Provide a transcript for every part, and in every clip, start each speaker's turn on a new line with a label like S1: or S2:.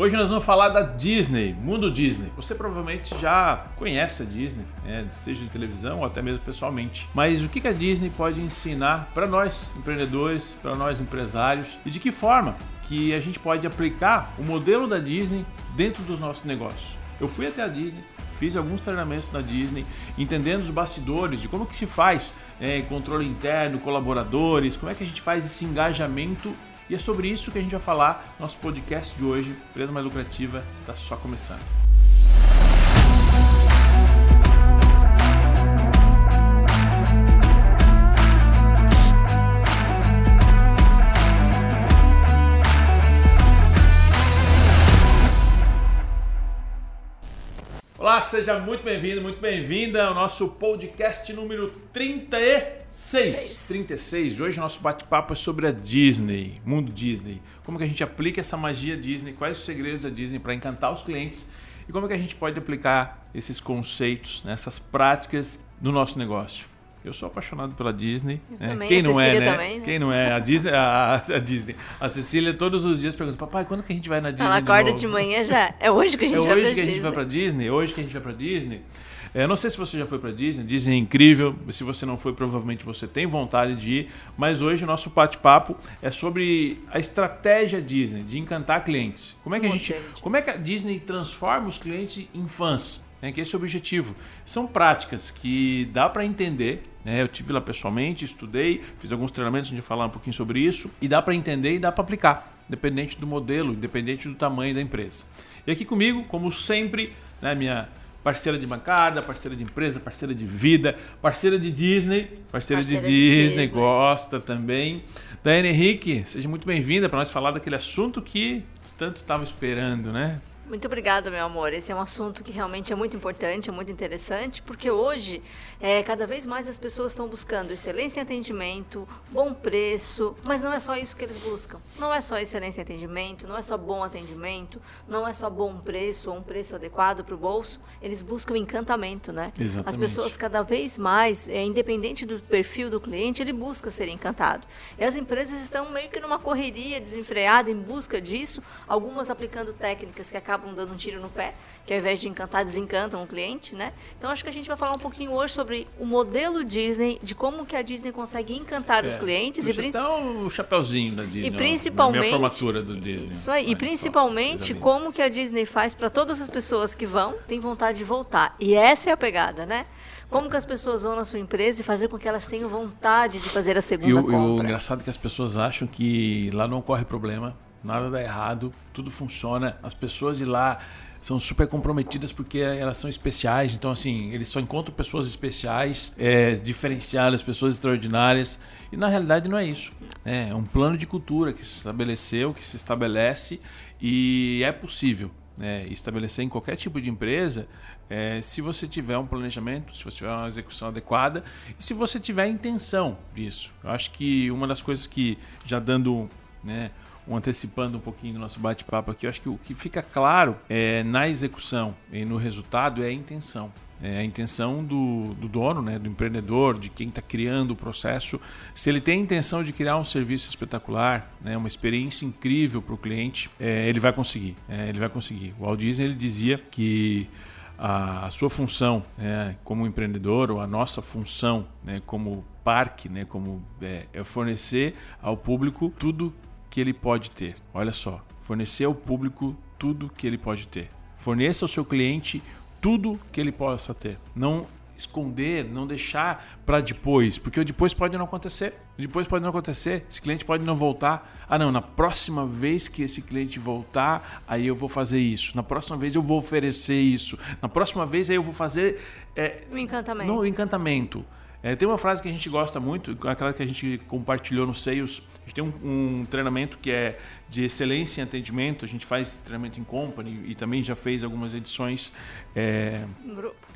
S1: Hoje nós vamos falar da Disney, mundo Disney. Você provavelmente já conhece a Disney, né? seja de televisão ou até mesmo pessoalmente. Mas o que a Disney pode ensinar para nós empreendedores, para nós empresários e de que forma que a gente pode aplicar o modelo da Disney dentro dos nossos negócios? Eu fui até a Disney, fiz alguns treinamentos na Disney, entendendo os bastidores de como que se faz é, controle interno, colaboradores, como é que a gente faz esse engajamento e é sobre isso que a gente vai falar no nosso podcast de hoje. Empresa Mais Lucrativa está só começando. Olá, seja muito bem-vindo, muito bem-vinda ao nosso podcast número 36. Seis. 36. Hoje o nosso bate-papo é sobre a Disney, mundo Disney. Como que a gente aplica essa magia Disney, quais os segredos da Disney para encantar os clientes e como que a gente pode aplicar esses conceitos, né, essas práticas no nosso negócio. Eu sou apaixonado pela Disney. Né? Quem não é, né? Também, né? Quem não é? A Disney, a, a, Disney. A Cecília todos os dias pergunta: Papai, quando que a gente vai na Disney?
S2: Ela acorda de, de, manhã já. É hoje que a gente é vai
S1: pra Disney. É hoje que a gente vai pra Disney. Hoje que a gente vai pra Disney. É, não sei se você já foi para Disney, Disney é incrível. Se você não foi, provavelmente você tem vontade de ir. Mas hoje o nosso bate-papo é sobre a estratégia Disney de encantar clientes. Como é que a gente, como é que a Disney transforma os clientes em fãs? Né, que esse é o objetivo. São práticas que dá para entender. Né? Eu tive lá pessoalmente, estudei, fiz alguns treinamentos gente falar um pouquinho sobre isso e dá para entender e dá para aplicar, independente do modelo, independente do tamanho da empresa. E aqui comigo, como sempre, né, minha parceira de bancada, parceira de empresa, parceira de vida, parceira de Disney, parceira, parceira de, de Disney, Disney, gosta também. Daiane Henrique, seja muito bem-vinda para nós falar daquele assunto que tanto estava esperando, né?
S2: Muito obrigada, meu amor. Esse é um assunto que realmente é muito importante, é muito interessante, porque hoje, é, cada vez mais as pessoas estão buscando excelência em atendimento, bom preço, mas não é só isso que eles buscam. Não é só excelência em atendimento, não é só bom atendimento, não é só bom preço ou um preço adequado para o bolso. Eles buscam encantamento, né?
S1: Exatamente.
S2: As pessoas cada vez mais, é, independente do perfil do cliente, ele busca ser encantado. E as empresas estão meio que numa correria desenfreada em busca disso, algumas aplicando técnicas que acabam acabam dando um tiro no pé, que ao invés de encantar, desencantam o cliente, né? Então acho que a gente vai falar um pouquinho hoje sobre o modelo Disney, de como que a Disney consegue encantar é, os clientes.
S1: e princi... o chapeuzinho da Disney.
S2: E principalmente...
S1: Minha formatura do Disney.
S2: Isso aí. E principalmente só, como que a Disney faz para todas as pessoas que vão, têm vontade de voltar. E essa é a pegada, né? Como que as pessoas vão na sua empresa e fazer com que elas tenham vontade de fazer a segunda
S1: e o,
S2: compra?
S1: E o engraçado é que as pessoas acham que lá não ocorre problema nada dá errado, tudo funciona. As pessoas de lá são super comprometidas porque elas são especiais. Então, assim, eles só encontram pessoas especiais, é, diferenciadas, pessoas extraordinárias. E na realidade não é isso. É um plano de cultura que se estabeleceu, que se estabelece e é possível é, estabelecer em qualquer tipo de empresa é, se você tiver um planejamento, se você tiver uma execução adequada e se você tiver a intenção disso. Eu acho que uma das coisas que, já dando né, antecipando um pouquinho do nosso bate-papo aqui, eu acho que o que fica claro é, na execução e no resultado é a intenção. É a intenção do, do dono, né, do empreendedor, de quem está criando o processo. Se ele tem a intenção de criar um serviço espetacular, né, uma experiência incrível para o cliente, é, ele vai conseguir. É, ele vai conseguir. O Walt Disney ele dizia que a, a sua função né, como empreendedor, ou a nossa função né, como parque, né, como é, é fornecer ao público tudo que ele pode ter. Olha só, fornecer ao público tudo que ele pode ter. Forneça ao seu cliente tudo que ele possa ter. Não esconder, não deixar para depois, porque o depois pode não acontecer. O depois pode não acontecer, esse cliente pode não voltar. Ah, não, na próxima vez que esse cliente voltar, aí eu vou fazer isso. Na próxima vez eu vou oferecer isso. Na próxima vez aí eu vou fazer
S2: é, o encantamento.
S1: No encantamento. É, tem uma frase que a gente gosta muito, aquela que a gente compartilhou no Sales. A gente tem um, um, treinamento que é de excelência em atendimento. A gente faz treinamento em company e também já fez algumas edições é,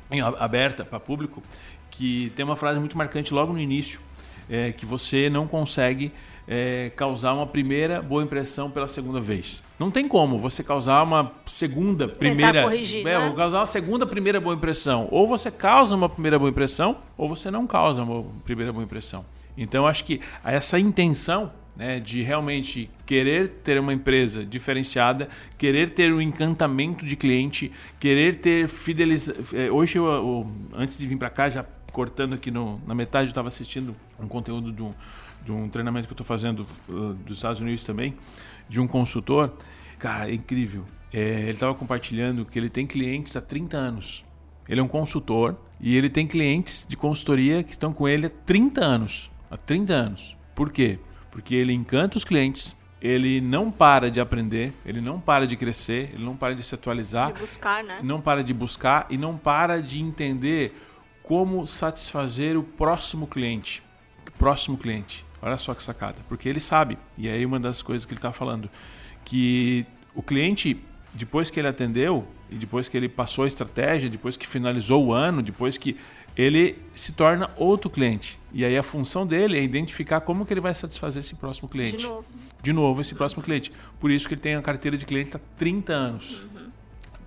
S1: em, aberta para público. Que tem uma frase muito marcante logo no início, é, que você não consegue é, causar uma primeira boa impressão pela segunda vez. Não tem como você causar uma segunda, primeira.
S2: Corrigir,
S1: é,
S2: né?
S1: causar uma segunda, primeira boa impressão. Ou você causa uma primeira boa impressão, ou você não causa uma primeira boa impressão. Então, acho que essa intenção né, de realmente querer ter uma empresa diferenciada, querer ter um encantamento de cliente, querer ter fidelização. É, hoje, eu, eu, antes de vir para cá, já cortando aqui no, na metade, eu estava assistindo um conteúdo de um, de um treinamento que eu estou fazendo uh, dos Estados Unidos também, de um consultor. Cara, é incrível. É, ele estava compartilhando que ele tem clientes há 30 anos. Ele é um consultor e ele tem clientes de consultoria que estão com ele há 30 anos. Há 30 anos. Por quê? Porque ele encanta os clientes, ele não para de aprender, ele não para de crescer, ele não para de se atualizar.
S2: De buscar, né?
S1: Não para de buscar e não para de entender como satisfazer o próximo cliente. Próximo cliente. Olha só que sacada. Porque ele sabe, e aí uma das coisas que ele está falando, que o cliente, depois que ele atendeu, e depois que ele passou a estratégia, depois que finalizou o ano, depois que ele se torna outro cliente. E aí a função dele é identificar como que ele vai satisfazer esse próximo cliente.
S2: De novo.
S1: De novo, esse próximo cliente. Por isso que ele tem a carteira de clientes há 30 anos. Uhum.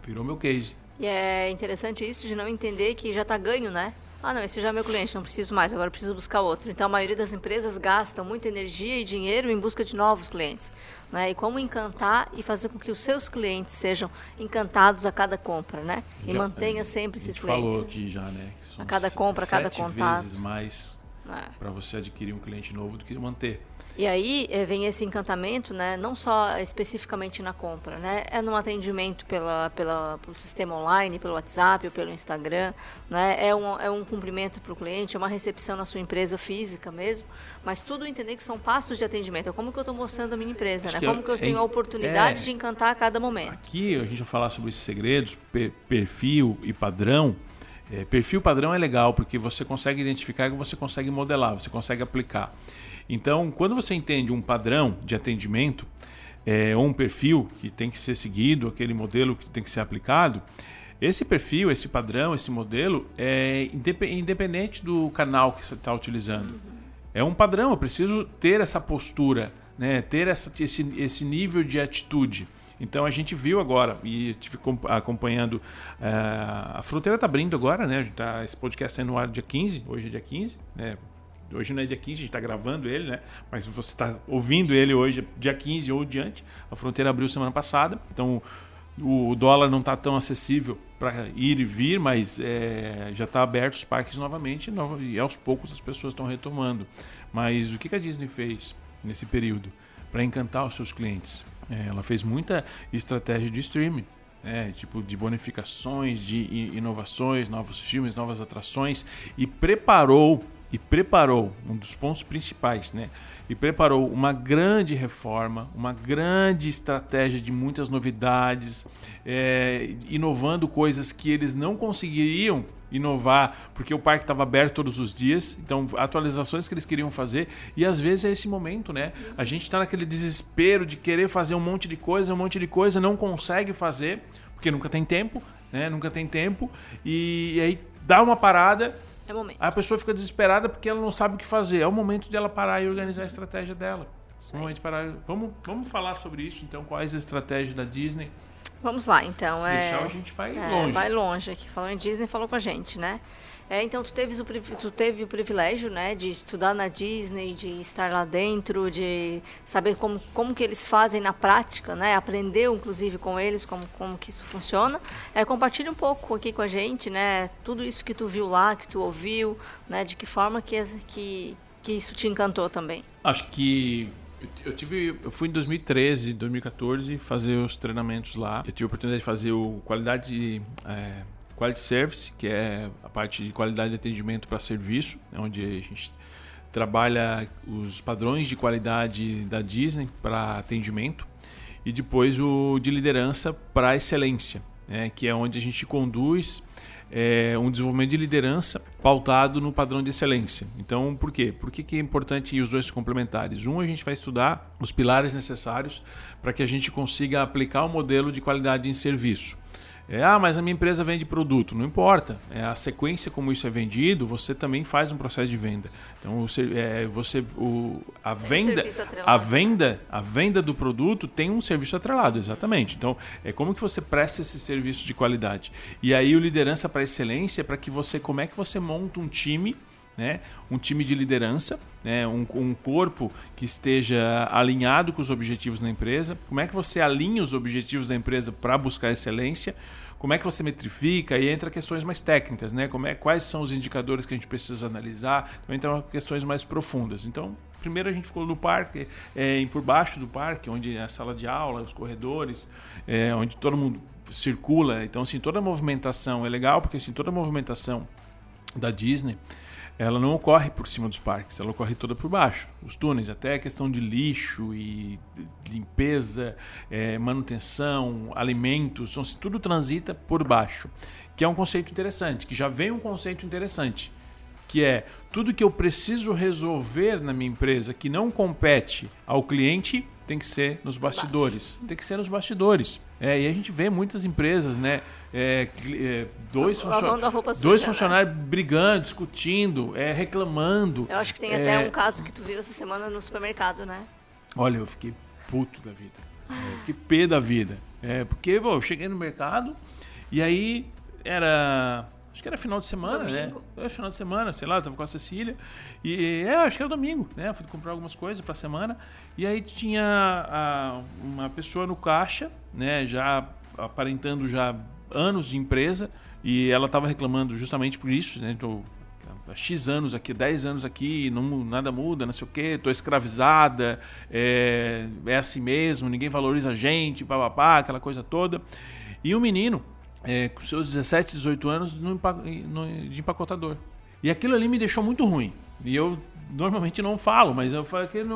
S1: Virou meu case.
S2: E é interessante isso de não entender que já está ganho, né? Ah, não, esse já é meu cliente, não preciso mais, agora preciso buscar outro. Então, a maioria das empresas gastam muita energia e dinheiro em busca de novos clientes. Né? E como encantar e fazer com que os seus clientes sejam encantados a cada compra, né? E já, mantenha sempre esses clientes.
S1: falou aqui já, né?
S2: a cada compra, a cada contato.
S1: vezes mais é. para você adquirir um cliente novo do que manter.
S2: E aí é, vem esse encantamento, né, não só especificamente na compra, né, é no atendimento pela, pela, pelo sistema online, pelo WhatsApp ou pelo Instagram, né, é um, é um cumprimento para o cliente, é uma recepção na sua empresa física mesmo, mas tudo entender que são passos de atendimento, é como que eu estou mostrando a minha empresa, né, como que eu é, tenho a oportunidade é, de encantar a cada momento.
S1: Aqui a gente vai falar sobre esses segredos, per, perfil e padrão, é, perfil padrão é legal porque você consegue identificar e você consegue modelar, você consegue aplicar. Então, quando você entende um padrão de atendimento, é, ou um perfil que tem que ser seguido, aquele modelo que tem que ser aplicado, esse perfil, esse padrão, esse modelo é independente do canal que você está utilizando. É um padrão, eu preciso ter essa postura, né? ter essa, esse, esse nível de atitude. Então a gente viu agora, e estive acompanhando, uh, a fronteira está abrindo agora, né? Tá, esse podcast está no ar dia 15, hoje é dia 15, né? Hoje não é dia 15, a gente está gravando ele, né? Mas você está ouvindo ele hoje, dia 15 ou diante. A fronteira abriu semana passada, então o dólar não está tão acessível para ir e vir, mas é, já está aberto os parques novamente e aos poucos as pessoas estão retomando. Mas o que a Disney fez nesse período para encantar os seus clientes? É, ela fez muita estratégia de streaming. É, tipo de bonificações, de inovações, novos filmes, novas atrações e preparou e preparou um dos pontos principais, né? E preparou uma grande reforma, uma grande estratégia de muitas novidades, é, inovando coisas que eles não conseguiriam inovar porque o parque estava aberto todos os dias. Então, atualizações que eles queriam fazer e às vezes é esse momento, né? A gente está naquele desespero de querer fazer um monte de coisa, um monte de coisa, não consegue fazer porque nunca tem tempo, né? Nunca tem tempo e, e aí dá uma parada
S2: é momento.
S1: a pessoa fica desesperada porque ela não sabe o que fazer. É o momento de ela parar e organizar a estratégia dela. É o momento de parar. Vamos, vamos falar sobre isso, então, quais as estratégias da Disney.
S2: Vamos lá, então.
S1: Se
S2: é...
S1: deixar, a gente vai
S2: é,
S1: longe.
S2: Vai longe aqui. Falou em Disney, falou com a gente, né? É, então tu, teves o, tu teve o privilégio, né, de estudar na Disney, de estar lá dentro, de saber como, como que eles fazem na prática, né, aprendeu inclusive com eles como, como que isso funciona. É, compartilha um pouco aqui com a gente, né, tudo isso que tu viu lá, que tu ouviu, né, de que forma que, que, que isso te encantou também.
S1: Acho que eu tive, eu fui em 2013, 2014 fazer os treinamentos lá. Eu tive a oportunidade de fazer o qualidade é, Quality Service, que é a parte de qualidade de atendimento para serviço, né, onde a gente trabalha os padrões de qualidade da Disney para atendimento e depois o de liderança para excelência, né, que é onde a gente conduz é, um desenvolvimento de liderança pautado no padrão de excelência. Então, por quê? Por que, que é importante os dois complementares? Um, a gente vai estudar os pilares necessários para que a gente consiga aplicar o um modelo de qualidade em serviço. É, ah, mas a minha empresa vende produto. Não importa. É a sequência como isso é vendido, você também faz um processo de venda. Então, você, é, você o, a venda, a venda, a venda do produto tem um serviço atrelado, exatamente. Então, é como que você presta esse serviço de qualidade. E aí o liderança para excelência é para que você, como é que você monta um time né? um time de liderança, né? um, um corpo que esteja alinhado com os objetivos da empresa. Como é que você alinha os objetivos da empresa para buscar excelência? Como é que você metrifica? E entra questões mais técnicas, né? Como é, quais são os indicadores que a gente precisa analisar? Então entram questões mais profundas. Então, primeiro a gente ficou no parque, é, por baixo do parque, onde é a sala de aula, os corredores, é, onde todo mundo circula. Então, assim, toda a movimentação é legal, porque assim, toda a movimentação da Disney ela não ocorre por cima dos parques, ela ocorre toda por baixo. Os túneis, até a questão de lixo e limpeza, é, manutenção, alimentos, então, tudo transita por baixo. Que é um conceito interessante, que já vem um conceito interessante, que é tudo que eu preciso resolver na minha empresa que não compete ao cliente tem que ser nos bastidores. Tem que ser nos bastidores. É, e a gente vê muitas empresas, né? É, é, dois, funcio dois né? funcionários né? brigando, discutindo, é, reclamando.
S2: Eu acho que tem até é. um caso que tu viu essa semana no supermercado, né?
S1: Olha, eu fiquei puto da vida. Eu fiquei pé da vida. É, porque bom, eu cheguei no mercado e aí era Acho que era final de semana, né? domingo. né? Era final de semana, sei lá, tava com a Cecília. E é, acho que era domingo, né? Fui comprar algumas coisas pra semana. E aí tinha a, uma pessoa no caixa, né? Já aparentando já anos de empresa. E ela tava reclamando justamente por isso, né? Tô há X anos aqui, 10 anos aqui, não, nada muda, não sei o quê, tô escravizada, é, é assim mesmo, ninguém valoriza a gente, papapá, aquela coisa toda. E o menino, é, com seus 17, 18 anos no, no, de empacotador. E aquilo ali me deixou muito ruim. E eu normalmente não falo, mas eu falei aquele,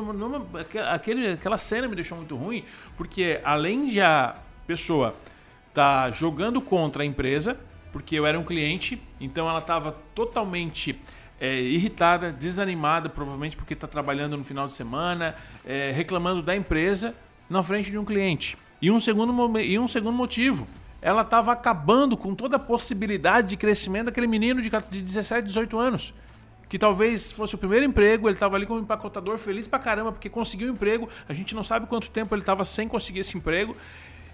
S1: aquele, aquela cena me deixou muito ruim, porque além de a pessoa tá jogando contra a empresa, porque eu era um cliente, então ela estava totalmente é, irritada, desanimada, provavelmente porque está trabalhando no final de semana, é, reclamando da empresa na frente de um cliente. E um segundo, e um segundo motivo, ela estava acabando com toda a possibilidade de crescimento daquele menino de 17, 18 anos. Que talvez fosse o primeiro emprego, ele estava ali como empacotador, feliz pra caramba, porque conseguiu um emprego. A gente não sabe quanto tempo ele estava sem conseguir esse emprego.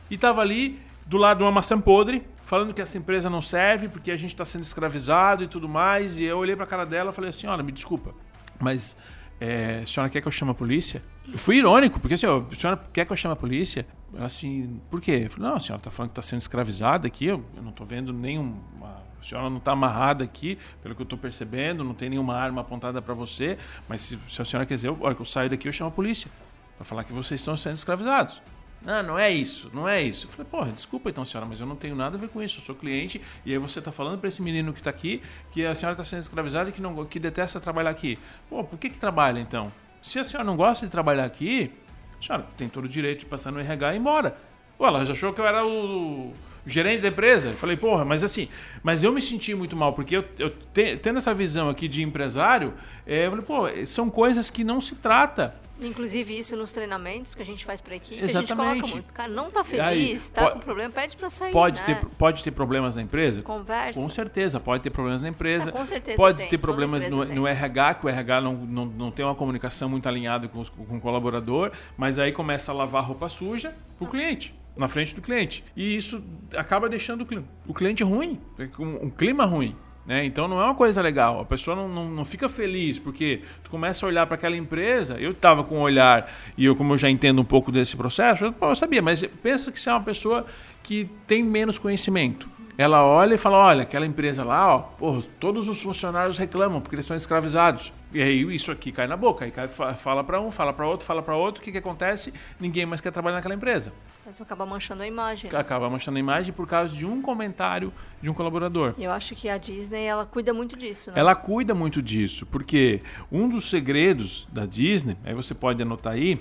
S1: E estava ali do lado uma maçã podre, falando que essa empresa não serve, porque a gente está sendo escravizado e tudo mais. E eu olhei pra cara dela e falei assim: olha, me desculpa, mas é, a senhora quer que eu chame a polícia? Eu fui irônico, porque assim, a senhora quer que eu chame a polícia? assim, por quê? Eu falei, não, a senhora está falando que está sendo escravizada aqui, eu, eu não estou vendo nenhum. A senhora não está amarrada aqui, pelo que eu estou percebendo, não tem nenhuma arma apontada para você, mas se, se, a senhora quer dizer, olha, que eu saio daqui, eu chamo a polícia para falar que vocês estão sendo escravizados. Não, não é isso, não é isso. Eu falei, porra, desculpa então, senhora, mas eu não tenho nada a ver com isso. Eu sou cliente e aí você está falando para esse menino que está aqui que a senhora está sendo escravizada e que, não, que detesta trabalhar aqui. Pô, por que, que trabalha então? Se a senhora não gosta de trabalhar aqui, a senhora tem todo o direito de passar no RH e ir embora. Pô, ela já achou que eu era o, gerente da empresa. Eu falei, porra, mas assim, mas eu me senti muito mal, porque eu, eu te, tendo essa visão aqui de empresário, é, eu falei, pô, são coisas que não se trata.
S2: Inclusive isso nos treinamentos que a gente faz para equipe, Exatamente. a gente coloca muito. Cara, não tá feliz, Aí, tá com problema, pede para sair.
S1: Pode,
S2: né?
S1: ter, pode ter problemas na empresa?
S2: Conversa.
S1: Com certeza, pode ter problemas na empresa.
S2: É, com certeza
S1: pode
S2: tem.
S1: ter problemas no, no, RH, que o RH não, não, não tem uma comunicação muito alinhada com, os, com o colaborador, mas aí começa a lavar roupa suja pro cliente na frente do cliente. E isso acaba deixando o cliente ruim, um clima ruim. Né? Então não é uma coisa legal. A pessoa não, não, não fica feliz porque tu começa a olhar para aquela empresa. Eu estava com um olhar e eu, como eu já entendo um pouco desse processo, eu, eu sabia, mas pensa que você é uma pessoa que tem menos conhecimento. Ela olha e fala: olha, aquela empresa lá, ó, porra, todos os funcionários reclamam porque eles são escravizados. E aí isso aqui cai na boca, aí cai, fala para um, fala para outro, fala para outro. O que, que acontece? Ninguém mais quer trabalhar naquela empresa.
S2: Acaba manchando a imagem.
S1: Acaba manchando a imagem por causa de um comentário de um colaborador.
S2: Eu acho que a Disney ela cuida muito disso. Né?
S1: Ela cuida muito disso, porque um dos segredos da Disney, aí você pode anotar aí,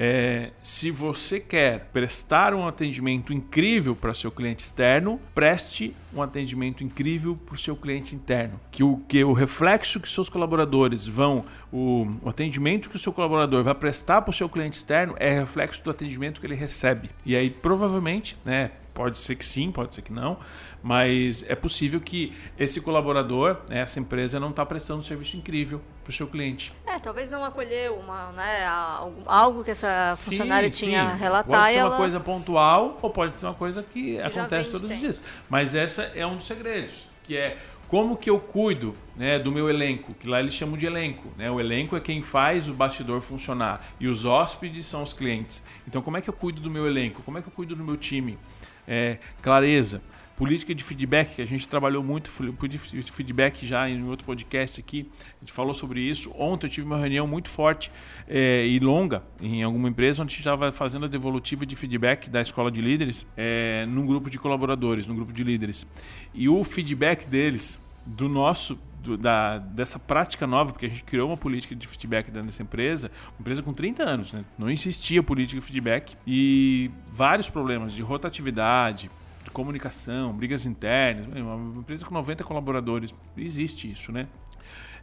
S1: é, se você quer prestar um atendimento incrível para seu cliente externo, preste um atendimento incrível para o seu cliente interno. Que o, que o reflexo que seus colaboradores vão, o, o atendimento que o seu colaborador vai prestar para o seu cliente externo é reflexo do atendimento que ele recebe. E aí, provavelmente, né, Pode ser que sim, pode ser que não, mas é possível que esse colaborador, né, essa empresa, não está prestando um serviço incrível para o seu cliente.
S2: É, talvez não acolheu uma, né, algo que essa sim, funcionária sim. tinha relatado.
S1: Pode ser
S2: ela...
S1: uma coisa pontual ou pode ser uma coisa que, que acontece todos os dias. Mas essa é um dos segredos, que é como que eu cuido né, do meu elenco, que lá eles chamam de elenco. Né? O elenco é quem faz o bastidor funcionar e os hóspedes são os clientes. Então, como é que eu cuido do meu elenco? Como é que eu cuido do meu time? É, clareza. Política de feedback, que a gente trabalhou muito, feedback já em outro podcast aqui, a gente falou sobre isso. Ontem eu tive uma reunião muito forte é, e longa em alguma empresa, onde a gente estava fazendo a devolutiva de feedback da escola de líderes é, num grupo de colaboradores, num grupo de líderes. E o feedback deles, do nosso da, dessa prática nova, porque a gente criou uma política de feedback dentro dessa empresa, uma empresa com 30 anos, né? não existia política de feedback e vários problemas de rotatividade, de comunicação, brigas internas, uma empresa com 90 colaboradores, existe isso, né?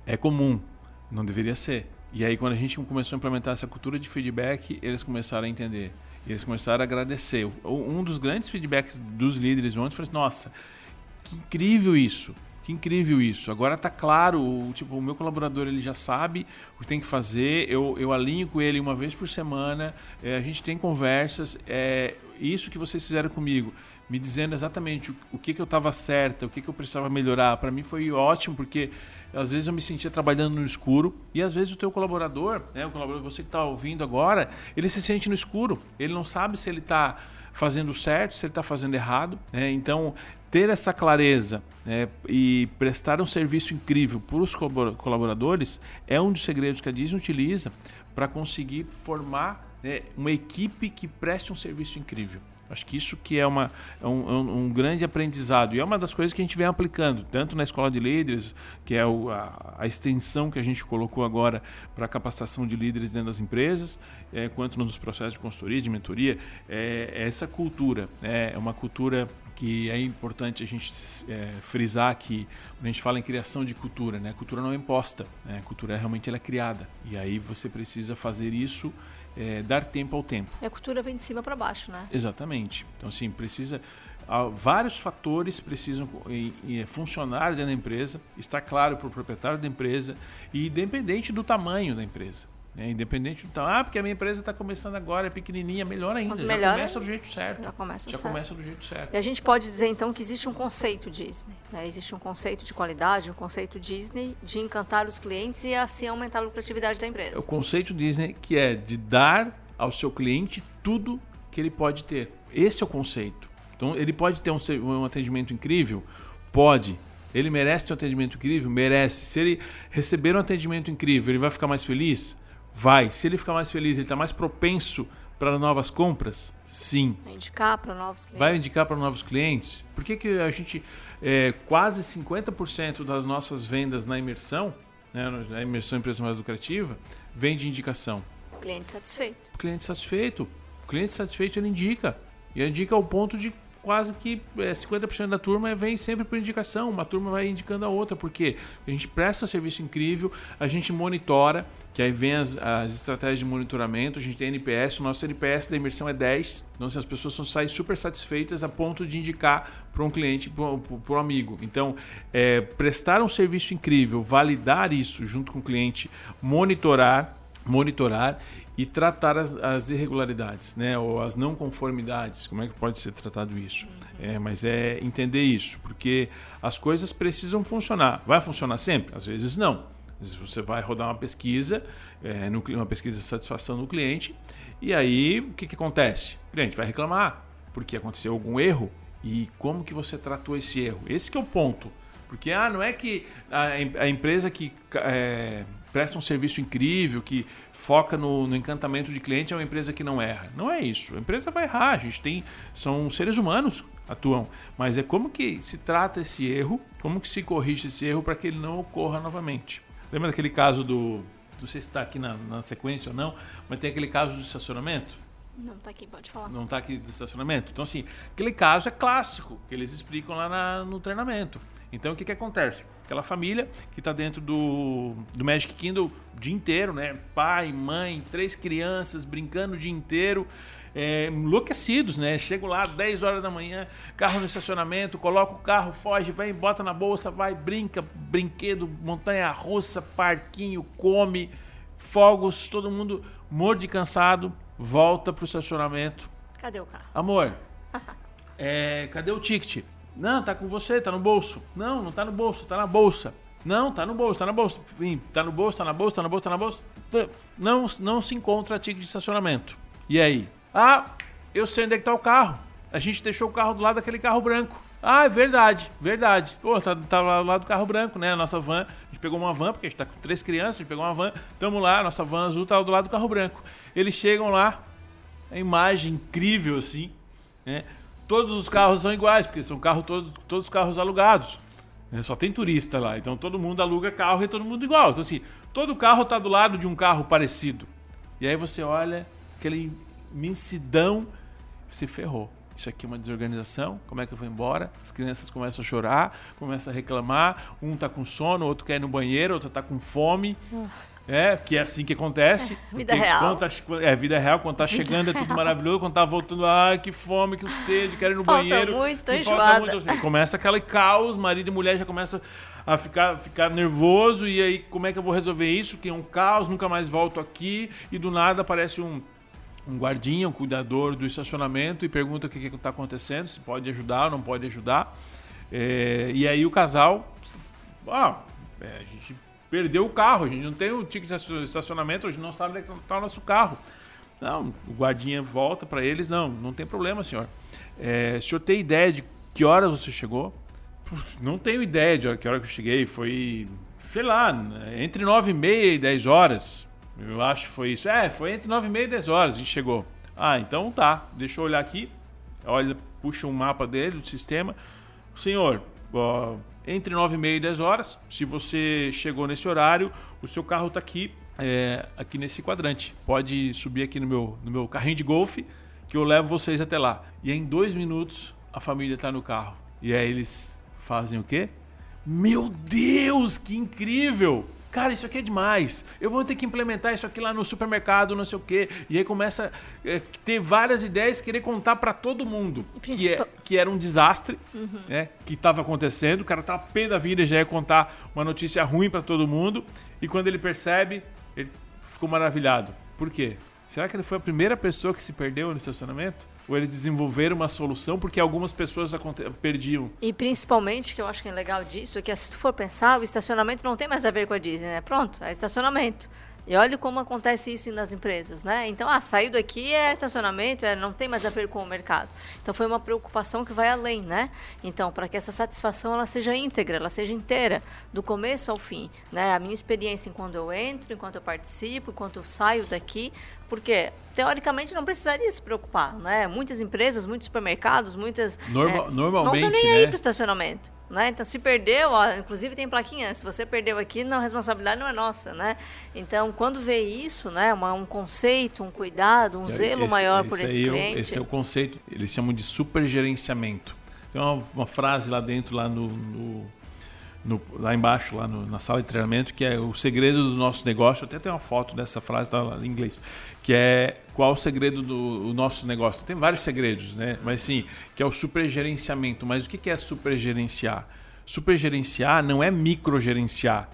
S1: É comum, não deveria ser. E aí quando a gente começou a implementar essa cultura de feedback, eles começaram a entender. E eles começaram a agradecer. Um dos grandes feedbacks dos líderes ontem foi nossa, que incrível isso. Que incrível isso. Agora tá claro, tipo, o meu colaborador ele já sabe o que tem que fazer, eu, eu alinho com ele uma vez por semana, é, a gente tem conversas, é isso que vocês fizeram comigo me dizendo exatamente o, o que, que eu estava certa, o que, que eu precisava melhorar. Para mim foi ótimo, porque às vezes eu me sentia trabalhando no escuro e às vezes o teu colaborador, né, o colaborador, você que está ouvindo agora, ele se sente no escuro. Ele não sabe se ele está fazendo certo, se ele está fazendo errado. Né? Então, ter essa clareza né, e prestar um serviço incrível para os colaboradores é um dos segredos que a Disney utiliza para conseguir formar né, uma equipe que preste um serviço incrível. Acho que isso que é, uma, é um, é um, grande aprendizado e é uma das coisas que a gente vem aplicando, tanto na escola de líderes, que é o, a, a, extensão que a gente colocou agora para a capacitação de líderes dentro das empresas, é, quanto nos processos de consultoria, de mentoria, é essa cultura, né? é uma cultura que é importante a gente é, frisar que quando a gente fala em criação de cultura, né? a cultura não é imposta, né? a cultura realmente ela é criada e aí você precisa fazer isso é, dar tempo ao tempo.
S2: E a cultura vem de cima para baixo, né?
S1: Exatamente. Então, assim, precisa. Vários fatores precisam funcionar dentro da empresa, estar claro para o proprietário da empresa e independente do tamanho da empresa. É, independente do tamanho. Ah, porque a minha empresa está começando agora, é pequenininha, melhor ainda. Melhor já começa ainda. do jeito certo.
S2: Já começa
S1: Já
S2: certo.
S1: começa do jeito certo.
S2: E a gente pode dizer então que existe um conceito Disney. Né? Existe um conceito de qualidade, um conceito Disney de encantar os clientes e assim aumentar a lucratividade da empresa.
S1: É o conceito Disney que é de dar ao seu cliente tudo que ele pode ter. Esse é o conceito. Então, ele pode ter um, um atendimento incrível? Pode. Ele merece ter um atendimento incrível? Merece. Se ele receber um atendimento incrível, ele vai ficar mais feliz? Vai. Se ele ficar mais feliz, ele está mais propenso para novas compras? Sim.
S2: Vai indicar para novos clientes?
S1: Vai indicar para novos clientes? Por que, que a gente, é, quase 50% das nossas vendas na imersão, né, na imersão empresa mais lucrativa, vem de indicação?
S2: Cliente satisfeito.
S1: Cliente satisfeito. O cliente satisfeito ele indica. E indica ao ponto de quase que é, 50% da turma vem sempre por indicação. Uma turma vai indicando a outra, porque a gente presta serviço incrível, a gente monitora, que aí vem as, as estratégias de monitoramento, a gente tem NPS, o nosso NPS da imersão é 10, então assim, as pessoas são saem super satisfeitas a ponto de indicar para um cliente, para um amigo. Então, é, prestar um serviço incrível, validar isso junto com o cliente, monitorar, monitorar e tratar as, as, irregularidades, né, ou as não conformidades. Como é que pode ser tratado isso? Uhum. É, mas é entender isso, porque as coisas precisam funcionar. Vai funcionar sempre? Às vezes não. Você vai rodar uma pesquisa, é, no, uma pesquisa de satisfação do cliente, e aí o que, que acontece? O cliente vai reclamar porque aconteceu algum erro e como que você tratou esse erro. Esse é o ponto. Porque ah, não é que a, a empresa que é, presta um serviço incrível, que foca no, no, encantamento de cliente, é uma empresa que não erra. Não é isso. A empresa vai errar, a gente tem. São seres humanos atuam. Mas é como que se trata esse erro, como que se corrige esse erro para que ele não ocorra novamente. Lembra daquele caso do. Não sei se está aqui na, na sequência ou não, mas tem aquele caso do estacionamento.
S2: Não está aqui, pode falar.
S1: Não está aqui do estacionamento? Então, assim, aquele caso é clássico, que eles explicam lá na, no treinamento. Então o que, que acontece? Aquela família que está dentro do, do Magic Kingdom o dia inteiro, né? Pai, mãe, três crianças brincando o dia inteiro. É, enlouquecidos, né? Chego lá 10 horas da manhã, carro no estacionamento, coloca o carro, foge, vai, bota na bolsa, vai, brinca, brinquedo, montanha russa, parquinho, come, fogos, todo mundo morto de cansado, volta pro estacionamento.
S2: Cadê o carro?
S1: Amor, é, cadê o ticket? Não, tá com você, tá no bolso. Não, não tá no bolso, tá na bolsa. Não, tá no bolso, tá na bolsa. Tá no bolso, tá na bolsa, tá na bolsa, tá na bolsa. Não, não se encontra ticket de estacionamento. E aí? Ah, eu sei onde é que tá o carro. A gente deixou o carro do lado daquele carro branco. Ah, é verdade, verdade. Pô, tá, tá lá do lado do carro branco, né? A nossa van, a gente pegou uma van, porque a gente tá com três crianças, a gente pegou uma van, tamo lá, nossa van azul tá do lado do carro branco. Eles chegam lá, a imagem incrível assim, né? Todos os carros são iguais, porque são carro, todos, todos os carros alugados. Né? Só tem turista lá, então todo mundo aluga carro e todo mundo igual. Então assim, todo carro tá do lado de um carro parecido. E aí você olha aquela imensidão, você ferrou. Isso aqui é uma desorganização. Como é que eu vou embora? As crianças começam a chorar, começam a reclamar. Um tá com sono, outro quer ir no banheiro, outro tá com fome. É, que é assim que acontece.
S2: É, vida real.
S1: Tá, é, vida real. Quando tá chegando é tudo maravilhoso. Quando tá voltando, ai, que fome, que sede, quero ir no
S2: falta
S1: banheiro.
S2: Muito, tô falta
S1: muito. Começa aquele caos, marido e mulher já começam a ficar, ficar nervoso. E aí, como é que eu vou resolver isso? Que é um caos, nunca mais volto aqui. E do nada aparece um um guardinha, um cuidador do estacionamento e pergunta o que está acontecendo, se pode ajudar ou não pode ajudar. É, e aí o casal, ah, é, a gente perdeu o carro, a gente não tem o ticket de estacionamento, a gente não sabe onde é está o nosso carro. Não, o guardinha volta para eles, não, não tem problema, senhor. É, o senhor tem ideia de que horas você chegou? Não tenho ideia de que hora que eu cheguei, foi, sei lá, entre 9 e meia e 10 horas. Eu acho que foi isso. É, foi entre 9 e meia e 10 horas a gente chegou. Ah, então tá. Deixa eu olhar aqui. Olha, puxa um mapa dele, do sistema. Senhor, ó, entre 9 e meia e 10 horas, se você chegou nesse horário, o seu carro está aqui, é, aqui nesse quadrante. Pode subir aqui no meu, no meu carrinho de golfe, que eu levo vocês até lá. E em dois minutos, a família está no carro. E aí eles fazem o quê? Meu Deus, que incrível! Cara, isso aqui é demais. Eu vou ter que implementar isso aqui lá no supermercado, não sei o quê. E aí começa a é, ter várias ideias, querer contar para todo mundo que, é, que era um desastre, uhum. né? Que estava acontecendo. O cara tá pé da vida já ia contar uma notícia ruim para todo mundo. E quando ele percebe, ele ficou maravilhado. Por quê? Será que ele foi a primeira pessoa que se perdeu no estacionamento? Ou eles desenvolveram uma solução porque algumas pessoas perdiam?
S2: E principalmente, que eu acho que é legal disso, é que se tu for pensar, o estacionamento não tem mais a ver com a Disney, né? Pronto, é estacionamento. E olha como acontece isso nas empresas, né? Então, ah, saiu daqui é estacionamento, é, não tem mais a ver com o mercado. Então, foi uma preocupação que vai além, né? Então, para que essa satisfação ela seja íntegra, ela seja inteira, do começo ao fim, né? A minha experiência enquanto eu entro, enquanto eu participo, enquanto eu saio daqui, porque teoricamente não precisaria se preocupar, né? Muitas empresas, muitos supermercados, muitas
S1: Normal,
S2: é,
S1: normalmente,
S2: não estão nem
S1: né?
S2: aí para o estacionamento. Né? Então, se perdeu, ó, inclusive tem plaquinha, se você perdeu aqui, não, a responsabilidade não é nossa, né? Então, quando vê isso, né, uma, um conceito, um cuidado, um zelo
S1: esse,
S2: maior
S1: esse
S2: por esse
S1: é
S2: cliente...
S1: O, esse é o conceito, eles chamam de supergerenciamento. Tem uma, uma frase lá dentro, lá no, no, no lá embaixo, lá no, na sala de treinamento, que é o segredo do nosso negócio, até tem uma foto dessa frase tá em inglês, que é qual o segredo do nosso negócio. Tem vários segredos, né? Mas sim, que é o supergerenciamento. Mas o que é supergerenciar? Supergerenciar não é microgerenciar,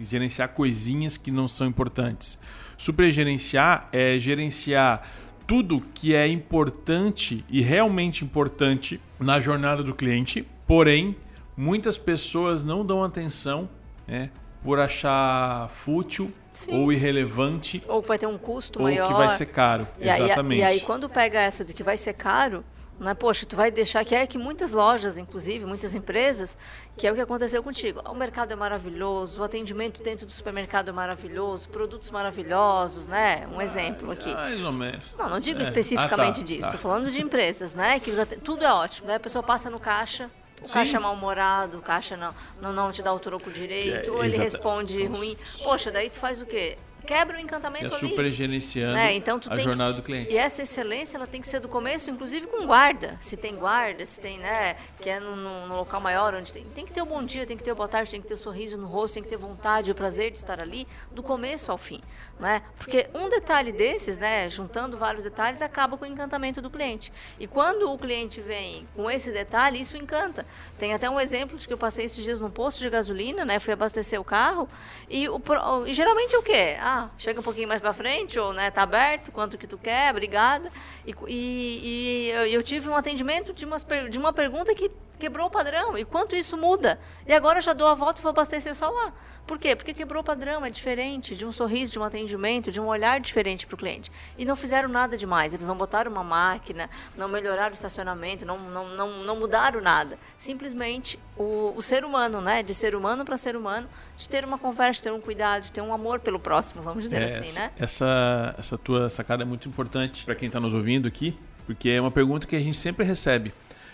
S1: gerenciar coisinhas que não são importantes. Supergerenciar é gerenciar tudo que é importante e realmente importante na jornada do cliente, porém, muitas pessoas não dão atenção né, por achar fútil Sim. ou irrelevante.
S2: Ou que vai ter um custo
S1: ou
S2: maior.
S1: Ou que vai ser caro.
S2: E
S1: Exatamente.
S2: Aí, e aí, quando pega essa de que vai ser caro, né? Poxa, tu vai deixar que é que muitas lojas, inclusive, muitas empresas, que é o que aconteceu contigo. O mercado é maravilhoso, o atendimento dentro do supermercado é maravilhoso, produtos maravilhosos, né? Um exemplo aqui.
S1: Mais ou menos.
S2: Não, não digo é. especificamente ah, tá, disso. Estou tá. falando de empresas, né? Que tudo é ótimo. Né? A pessoa passa no caixa, o caixa é mal-humorado, o caixa não, não, não te dá o troco direito, é, ou ele responde ruim. Poxa, daí tu faz o quê? Quebra o encantamento é
S1: ali. super gerenciando né? então, a jornada que, do cliente.
S2: E essa excelência ela tem que ser do começo, inclusive com guarda. Se tem guarda, se tem, né, que é no, local maior, onde tem, tem que ter o bom dia, tem que ter o boa tarde, tem que ter o sorriso no rosto, tem que ter vontade, o prazer de estar ali, do começo ao fim, né? Porque um detalhe desses, né, juntando vários detalhes, acaba com o encantamento do cliente. E quando o cliente vem com esse detalhe, isso encanta. Tem até um exemplo de que eu passei esses dias num posto de gasolina, né, fui abastecer o carro e, o, e geralmente é o quê? Ah, chega um pouquinho mais para frente, ou né, tá aberto, quanto que tu quer, obrigada. E, e, e eu, eu, tive um atendimento de, umas, de uma pergunta que Quebrou o padrão. E quanto isso muda? E agora eu já dou a volta e vou abastecer só lá. Por quê? Porque quebrou o padrão, é diferente de um sorriso, de um atendimento, de um olhar diferente para o cliente. E não fizeram nada demais. Eles não botaram uma máquina, não melhoraram o estacionamento, não, não, não, não mudaram nada. Simplesmente o, o ser humano, né? De ser humano para ser humano, de ter uma conversa, de ter um cuidado, de ter um amor pelo próximo, vamos dizer
S1: É,
S2: assim,
S1: essa,
S2: né?
S1: Essa, essa tua sacada é muito importante para quem está nos ouvindo aqui, porque é uma pergunta que a gente sempre recebe.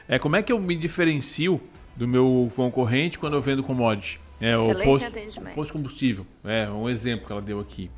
S1: É como é que eu me diferencio do meu concorrente quando eu vendo commodity? É, o posto,
S2: atendimento.
S1: posto combustível, é um exemplo que ela deu aqui.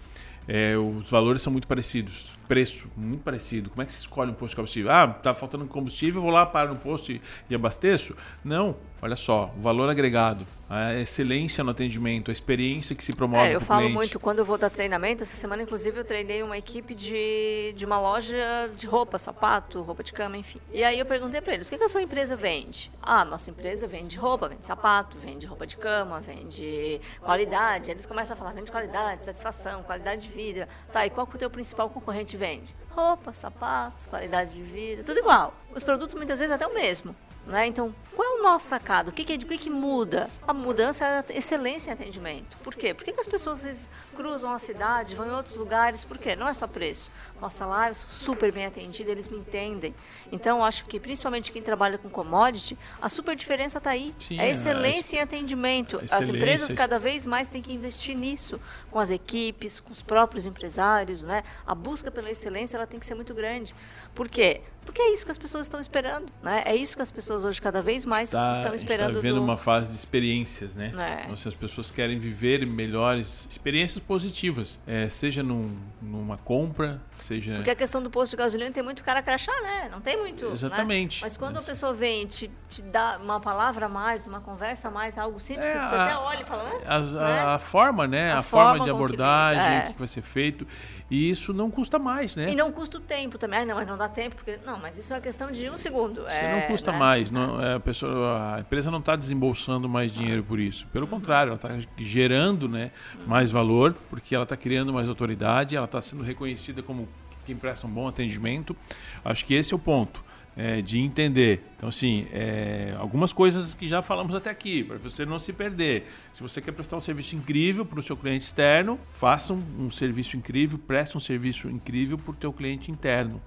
S1: É, os valores são muito parecidos, preço muito parecido. Como é que você escolhe um posto de combustível? Ah, tá faltando combustível, vou lá paro no posto e, e abasteço? Não, olha só, o valor agregado, a excelência no atendimento, a experiência que se promove
S2: É, eu falo
S1: cliente.
S2: muito quando eu vou dar treinamento. Essa semana, inclusive, eu treinei uma equipe de, de uma loja de roupa, sapato, roupa de cama, enfim. E aí eu perguntei para eles: o que, que a sua empresa vende? Ah, nossa empresa vende roupa, vende sapato, vende roupa de cama, vende qualidade. Aí eles começam a falar: vende qualidade, satisfação, qualidade de vida. Tá, e qual que o teu principal concorrente vende? Roupa, sapato, qualidade de vida, tudo igual. Os produtos muitas vezes até o mesmo. Né? Então, qual é o nosso sacado? O que, que, o que, que muda? A mudança é a excelência em atendimento. Por quê? Por que, que as pessoas cruzam a cidade, vão em outros lugares? Por quê? Não é só preço. Nosso salário é super bem atendido, eles me entendem. Então, acho que, principalmente quem trabalha com commodity, a super diferença está aí.
S1: Sim,
S2: é
S1: é,
S2: excelência em atendimento. As
S1: excelência,
S2: empresas
S1: isso.
S2: cada vez mais têm que investir nisso, com as equipes, com os próprios empresários. Né? A busca pela excelência ela tem que ser muito grande. Por quê? Porque é isso que as pessoas estão esperando. Né? É isso que as pessoas hoje cada vez mais
S1: tá,
S2: estão
S1: gente
S2: esperando.
S1: tá vivendo
S2: do...
S1: uma fase de experiências, né?
S2: É.
S1: Então, assim, as pessoas querem viver melhores experiências positivas, é, seja num- numa compra, seja
S2: Porque a questão do posto de gasolina tem muito cara crachá, né? Não tem muito. né?
S1: Exatamente.
S2: Mas quando a
S1: Mas-
S2: pessoa vem e te, te dá uma palavra a mais, uma conversa a mais, algo simples,
S1: É,
S2: que você
S1: a-
S2: até olha e fala, "Hã?"
S1: as-
S2: né?
S1: a, a forma, né?
S2: A
S1: A, forma,
S2: forma
S1: de
S2: que
S1: abordagem, o
S2: é.
S1: que vai ser feito. E isso não custa mais, né?
S2: E não custa o tempo também. Ah, não, mas não dá tempo, porque. Não, mas isso é uma questão de um segundo.
S1: Você
S2: é,
S1: não custa
S2: né?
S1: mais, não, é, a, pessoa, a empresa não está desembolsando mais dinheiro por isso. Pelo contrário, ela está gerando né, mais valor, porque ela está criando mais autoridade, ela está sendo reconhecida como quem presta um bom atendimento. Acho que esse é o ponto. é, de entender. Então, assim, é, algumas coisas que já falamos até aqui, para você não se perder. Se você quer prestar um serviço incrível para o seu cliente externo, faça um, um serviço incrível, preste um serviço incrível para o teu cliente interno.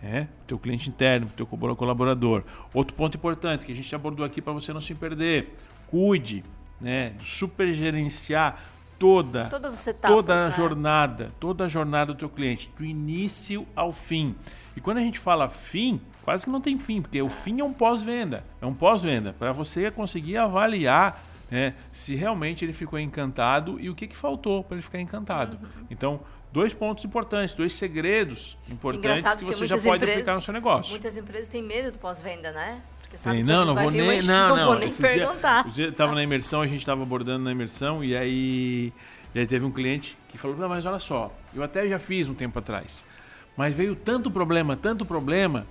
S1: É, teu cliente interno, teu co- colaborador. Outro ponto importante que a gente abordou aqui para você não se perder. Cuide, né, supergerenciar toda
S2: etapas.
S1: toda a
S2: né?
S1: jornada, toda a jornada do teu cliente, do início ao fim. E quando a gente fala fim, quase que não tem fim, porque o fim é um pós-venda, é um pós-venda para você conseguir avaliar né, se realmente ele ficou encantado e o que, que faltou para ele ficar encantado.
S2: Uhum.
S1: Então, dois pontos importantes, dois segredos importantes
S2: Engraçado
S1: que você já pode
S2: empresas-
S1: aplicar no seu negócio.
S2: Muitas empresas têm medo do pós-venda, né? Porque sabe
S1: Sim, não, não vou
S2: vir
S1: nem.
S2: uma-
S1: Não, não.
S2: vou nem perguntar.
S1: Eu tava na imersão, a gente estava abordando na imersão e aí, e aí teve um cliente que falou: Não, mas olha só, eu até já fiz um tempo atrás, mas veio tanto problema, tanto problema,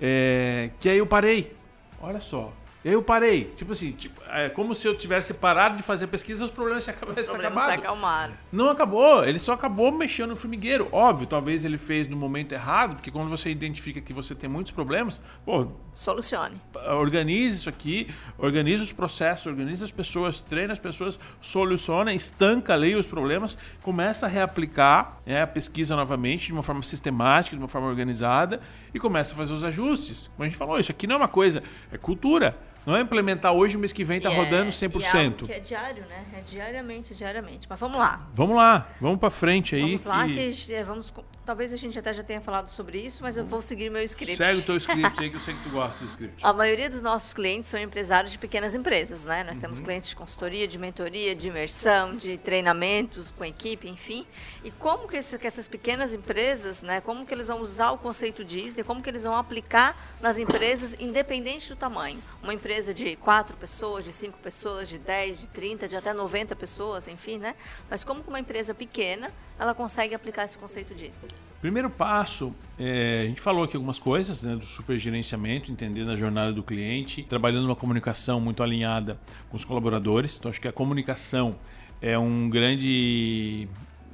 S1: é, que aí eu parei. Olha só. E aí eu parei. Tipo assim, tipo, é como se eu tivesse parado de fazer pesquisa os problemas tinham
S2: Os
S1: tivessem
S2: problemas se acalmaram.
S1: Não acabou, ele só acabou mexendo no formigueiro. Óbvio, talvez ele fez no momento errado, porque quando você identifica que você tem muitos problemas, pô,
S2: Solucione.
S1: organize isso aqui, organize os processos, organize as pessoas, treina as pessoas, soluciona, estanca ali os problemas, começa a reaplicar né, a pesquisa novamente de uma forma sistemática, de uma forma organizada e começa a fazer os ajustes. Como a gente falou, isso aqui não é uma coisa, é cultura. Não é implementar hoje, mês que vem tá
S2: E é-
S1: rodando
S2: E é
S1: 100%.
S2: algo que é diário, né? É diariamente, diariamente. Mas vamos lá.
S1: Vamos lá, vamos para frente aí.
S2: Vamos lá,
S1: que-
S2: que é, vamos. Talvez a gente até já tenha falado sobre isso, mas eu vou seguir meu script.
S1: Segue o teu script aí, que eu sei que tu gosta do script.
S2: A maioria dos nossos clientes são empresários de pequenas empresas, né? Nós
S1: Uhum.
S2: temos clientes de consultoria, de mentoria, de imersão, de treinamentos com equipe, enfim. E como que, esse- que essas pequenas empresas, né? Como que eles vão usar o conceito Disney, como que eles vão aplicar nas empresas, independente do tamanho. Uma empresa de quatro pessoas, de cinco pessoas, de 10, de 30, de até 90 pessoas, enfim, né? Mas como uma empresa pequena, ela consegue aplicar esse conceito Disney?
S1: Primeiro passo, é, a gente falou aqui algumas coisas né, do supergerenciamento, entendendo a jornada do cliente, trabalhando uma comunicação muito alinhada com os colaboradores. Então, acho que a comunicação é um grande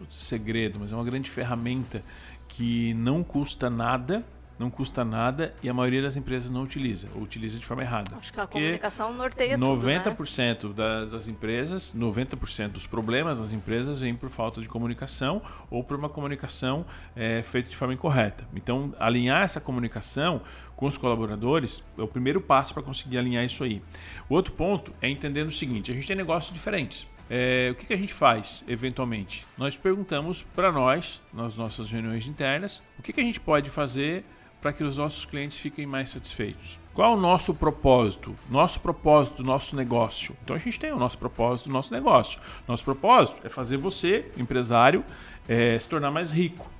S1: segredo, mas é uma grande ferramenta que não custa nada. Não custa nada e a maioria das empresas não utiliza, ou utiliza de forma errada.
S2: Acho que a comunicação norteia
S1: 90%
S2: tudo, né?
S1: das, das empresas, 90% dos problemas das empresas vêm por falta de comunicação ou por uma comunicação é, feita de forma incorreta. Então, alinhar essa comunicação com os colaboradores é o primeiro passo para conseguir alinhar isso aí. O outro ponto é entendendo o seguinte: a gente tem negócios diferentes. É, o que, que, a gente faz, eventualmente? Nós perguntamos para nós, nas nossas reuniões internas, o que, que a gente pode fazer para que os nossos clientes fiquem mais satisfeitos. Qual o nosso propósito? Nosso propósito do nosso negócio. Então a gente tem o nosso propósito do nosso negócio. Nosso propósito é fazer você, empresário, é, se tornar mais rico.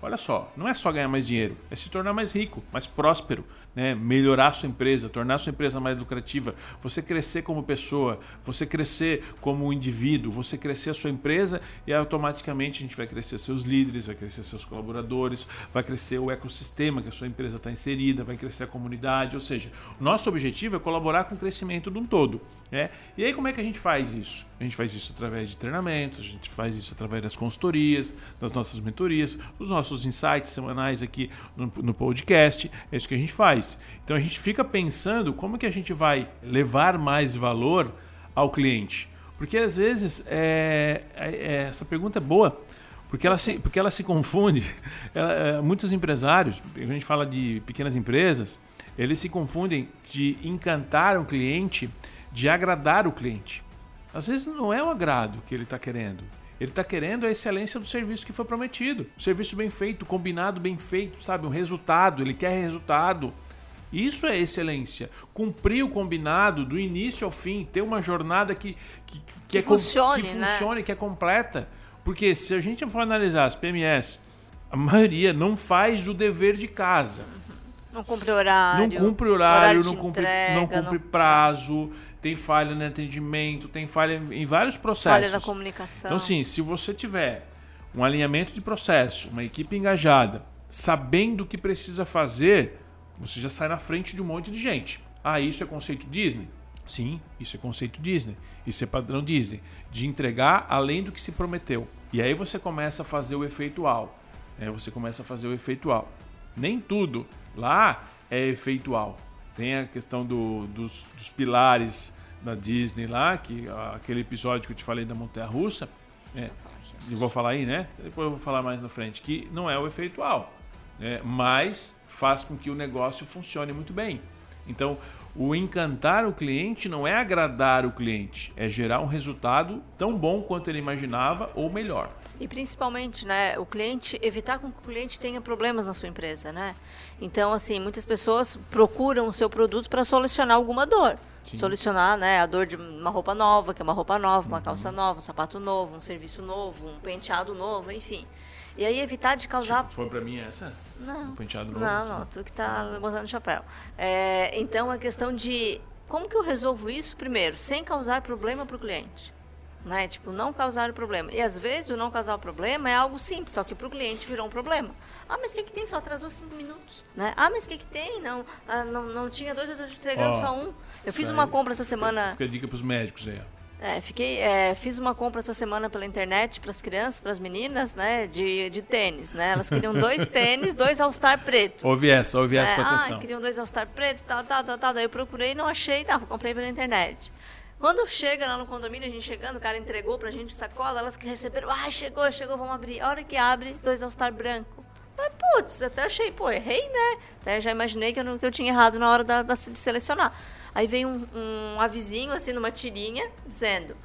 S1: Olha só, não é só ganhar mais dinheiro, é se tornar mais rico, mais próspero, né? melhorar a sua empresa, tornar a sua empresa mais lucrativa, você crescer como pessoa, você crescer como indivíduo, você crescer a sua empresa e automaticamente a gente vai crescer seus líderes, vai crescer seus colaboradores, vai crescer o ecossistema que a sua empresa está inserida, vai crescer a comunidade, ou seja, nosso objetivo é colaborar com o crescimento de um todo. Né? E aí como é que a gente faz isso? A gente faz isso através de treinamentos, a gente faz isso através das consultorias, das nossas mentorias, dos nossos insights semanais aqui no, no podcast. É isso que a gente faz. Então a gente fica pensando como que a gente vai levar mais valor ao cliente. Porque às vezes é, é, é essa pergunta é boa, porque ela se, porque ela se confunde. Ela, é, muitos empresários, a gente fala de pequenas empresas, eles se confundem de encantar o cliente de agradar o cliente. Às vezes não é o agrado que ele está querendo. Ele está querendo a excelência do serviço que foi prometido. O serviço bem feito, combinado bem feito, sabe? Um resultado, ele quer resultado. Isso é excelência. Cumprir o combinado do início ao fim, ter uma jornada que, que, que,
S2: que
S1: é
S2: funcione,
S1: que
S2: né?
S1: funcione, que é completa. Porque se a gente for analisar as PMS, a maioria não faz o dever de casa.
S2: Não cumpre horário.
S1: Não cumpre horário,
S2: horário
S1: não, cumpre,
S2: entrega,
S1: não cumpre
S2: não-
S1: prazo, tem falha no atendimento, tem falha em vários processos.
S2: Falha na comunicação.
S1: Então, assim, se você tiver um alinhamento de processo, uma equipe engajada, sabendo o que precisa fazer, você já sai na frente de um monte de gente. Ah, isso é conceito Disney? Sim, isso é conceito Disney. Isso é padrão Disney. De entregar além do que se prometeu. E aí você começa a fazer o efeitual. É, você começa a fazer o efeitual. Nem tudo lá é efeitual. Tem a questão do- dos, dos pilares da Disney lá, que aquele episódio que eu te falei da Montanha Russa. É, eu vou falar aí, né? Depois eu vou falar mais na frente, que não é o efeitual, né? mas faz com que o negócio funcione muito bem. Então, o encantar o cliente não é agradar o cliente, é gerar um resultado tão bom quanto ele imaginava ou melhor.
S2: E principalmente, né, o cliente, evitar com que o cliente tenha problemas na sua empresa, né? Então, assim, muitas pessoas procuram o seu produto para solucionar alguma dor.
S1: Sim.
S2: Solucionar, né, a dor de uma roupa nova, que é uma roupa nova,
S1: Uhum.
S2: uma calça nova, um sapato novo, um serviço novo, um penteado novo, enfim. E aí evitar de causar
S1: Foi pra mim essa?
S2: Não.
S1: Novo?
S2: Não, não, tu que tá botando chapéu. É, então, a questão de como que eu resolvo isso primeiro, sem causar problema para o cliente. Né? Tipo, não causar o problema. E às vezes o não causar o problema é algo simples, só que para o cliente virou um problema. Ah, mas o que, que tem? Só atrasou cinco minutos. Né? Ah, mas o que, que tem? Não, ah, não, não tinha dois, eu te entregando
S1: Ó,
S2: só um. Eu fiz uma compra essa semana.
S1: Fica a dica pros médicos aí. ó.
S2: É, fiquei, é, fiz uma compra essa semana pela internet para as crianças, para as meninas, né, de, de tênis, né? Elas queriam dois tênis, dois All-Star preto.
S1: Ouve essa, ouve essa
S2: É,
S1: com
S2: ah,
S1: atenção.
S2: queriam dois All-Star preto, tal, tal, tal, tal. Daí eu procurei, não achei, tá, comprei pela internet. Quando chega lá no condomínio, a gente chegando, o cara entregou pra gente sacola, elas que receberam, ah, chegou, chegou, vamos abrir. A hora que abre, dois All-Star branco. Mas, putz, até achei, pô, errei, né? Até já imaginei que eu, não- que eu tinha errado na hora da, da- de selecionar. Aí veio um, um assim, numa tirinha, dizendo: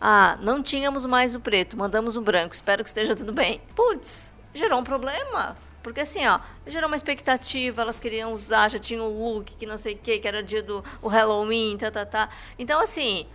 S2: Ah, não tínhamos mais o preto, mandamos o branco, espero que esteja tudo bem. Putz, gerou um problema. Porque assim, ó, gerou uma expectativa, elas queriam usar, já tinha o look, que não sei o que, que era dia do o Halloween, tá, tá, tá. Então, assim,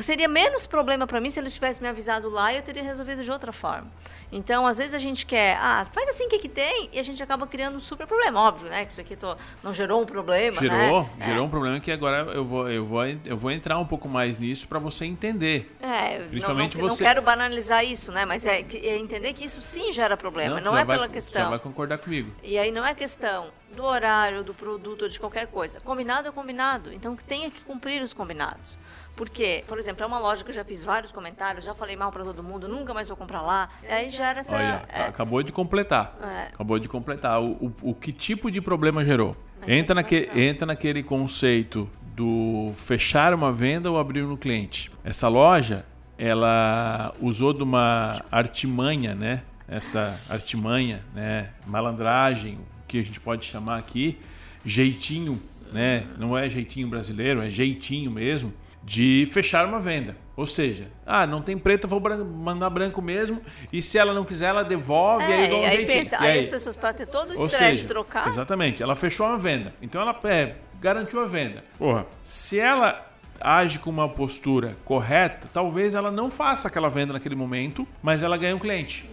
S2: seria menos problema para mim se eles tivessem me avisado lá e eu teria resolvido de outra forma. Então, às vezes a gente quer, ah, faz assim o que, que tem, e a gente acaba criando um super problema. Óbvio, né? Que isso aqui tô, não gerou um problema,
S1: Gerou,
S2: né?
S1: gerou um problema que agora eu vou, eu vou, eu vou entrar um pouco mais nisso para você entender.
S2: É,
S1: Principalmente
S2: não, não,
S1: você-
S2: não quero banalizar isso, né? Mas é, é entender que isso sim gera problema, não,
S1: já
S2: é
S1: vai-
S2: pela questão.
S1: vai concordar comigo.
S2: E aí não é questão do horário, do produto de qualquer coisa. Combinado é combinado, então tenha que cumprir os combinados. Porque, por exemplo, é uma loja que eu já fiz vários comentários, já falei mal para todo mundo, nunca mais vou comprar lá. Aí já era essa.
S1: Olha,
S2: é,
S1: acabou de completar.
S2: É.
S1: Acabou de completar. O, o, o que tipo de problema gerou? Entra, naque, entra naquele conceito do fechar uma venda ou abrir no cliente. Essa loja, ela usou de uma artimanha, né? Essa artimanha, né? Malandragem, que a gente pode chamar aqui, jeitinho, né? Não é jeitinho brasileiro, é jeitinho mesmo, de fechar uma venda. Ou seja, ah, não tem preto, eu vou mandar branco mesmo, e se ela não quiser, ela devolve, aí
S2: É,
S1: um
S2: e aí pensa,
S1: E
S2: aí as pessoas, para ter todo o estresse de trocar,
S1: Exatamente. Ela fechou uma venda. Então ela é, garantiu a venda. Porra, se ela age com uma postura correta, talvez ela não faça aquela venda naquele momento, mas ela ganha um cliente.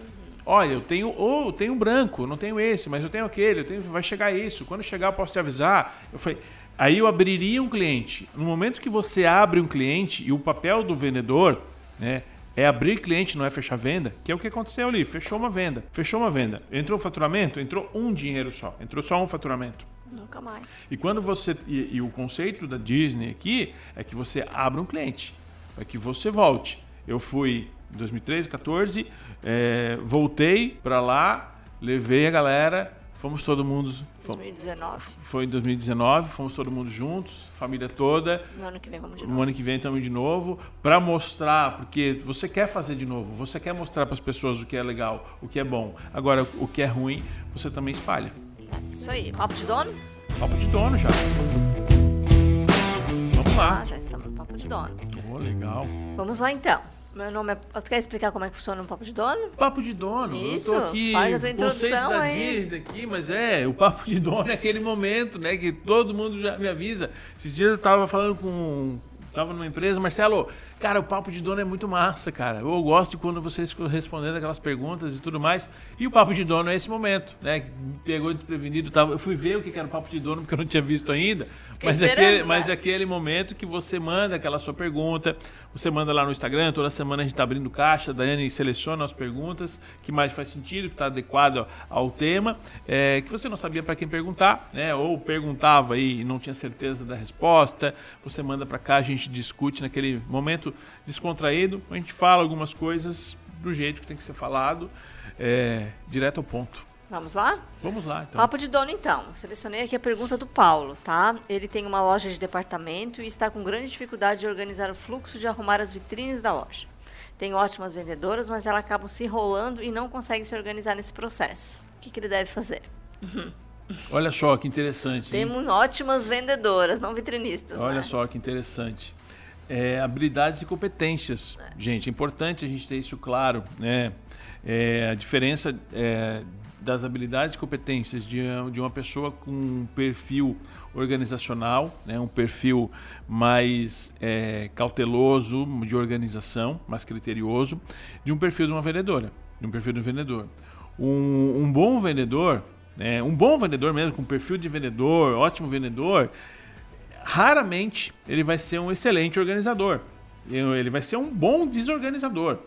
S1: Olha, eu tenho, ou eu tenho branco, eu não tenho esse, mas eu tenho aquele, eu tenho, vai chegar isso. Quando chegar, eu posso te avisar. Eu falei, aí eu abriria um cliente. No momento que você abre um cliente e o papel do vendedor, né, é abrir cliente, não é fechar venda, que é o que aconteceu ali. Fechou uma venda. Fechou uma venda. Entrou um faturamento? Entrou um dinheiro só. Entrou só um faturamento.
S2: nunca mais.
S1: E quando você. E, e o conceito da Disney aqui é que você abra um cliente. Para que você volte. Eu fui 2013, 14, é, voltei para lá, levei a galera, fomos todo mundo. fomos-
S2: 2019.
S1: foi em 2019, fomos todo mundo juntos, família toda.
S2: No ano que vem vamos de
S1: No
S2: novo.
S1: ano que vem estamos de novo para mostrar, porque você quer fazer de novo, você quer mostrar para as pessoas o que é legal, o que é bom. Agora, o que é ruim, você também espalha.
S2: Isso aí. Papo de dono?
S1: Papo de dono já. Vamos
S2: Ah,
S1: lá.
S2: já estamos no papo de dono.
S1: Oh, legal.
S2: Vamos lá então. Meu nome é. Tu quer explicar como é que funciona um papo de dono?
S1: Papo de dono.
S2: Isso,
S1: eu tô aqui,
S2: faz a tua introdução
S1: da
S2: aí.
S1: Disney aqui, mas é, o papo de dono é aquele momento, né, que todo mundo já me avisa. Esses dias eu tava falando com tava numa empresa, Marcelo, cara, o papo de dono é muito massa, cara. Eu gosto de quando vocês respondendo aquelas perguntas e tudo mais. E o papo de dono é esse momento, né? Me pegou desprevenido, tava, eu fui ver o que era o papo de dono porque eu não tinha visto ainda. Mas é, aquele,
S2: né?
S1: mas é aquele momento que você manda aquela sua pergunta, você manda lá no Instagram, toda semana a gente está abrindo caixa, a Daiane seleciona as perguntas que mais faz sentido, que está adequado ao tema, é, que você não sabia para quem perguntar, né? Ou perguntava aí e não tinha certeza da resposta, você manda para cá, a gente discute naquele momento descontraído, a gente fala algumas coisas do jeito que tem que ser falado, é, direto ao ponto.
S2: Vamos lá?
S1: Vamos lá, então.
S2: Papo de dono, então. Selecionei aqui a pergunta do Paulo, tá? Ele tem uma loja de departamento e está com grande dificuldade de organizar o fluxo de arrumar as vitrines da loja. Tem ótimas vendedoras, mas elas acabam se enrolando e não conseguem se organizar nesse processo. O que, que ele deve fazer?
S1: Olha só que interessante. hein?
S2: Temos ótimas vendedoras, não vitrinistas.
S1: Olha
S2: né?
S1: só que interessante. É, habilidades e competências. Gente, é importante a gente ter isso claro. Né? É, a diferença é, das habilidades e competências de, de uma pessoa com um perfil organizacional, né? um perfil mais é, cauteloso de organização, mais criterioso, de um perfil de uma vendedora, de um perfil de um vendedor. Um, um bom vendedor, né? um bom vendedor mesmo, com perfil de vendedor, ótimo vendedor, raramente ele vai ser um excelente organizador. Ele vai ser um bom desorganizador.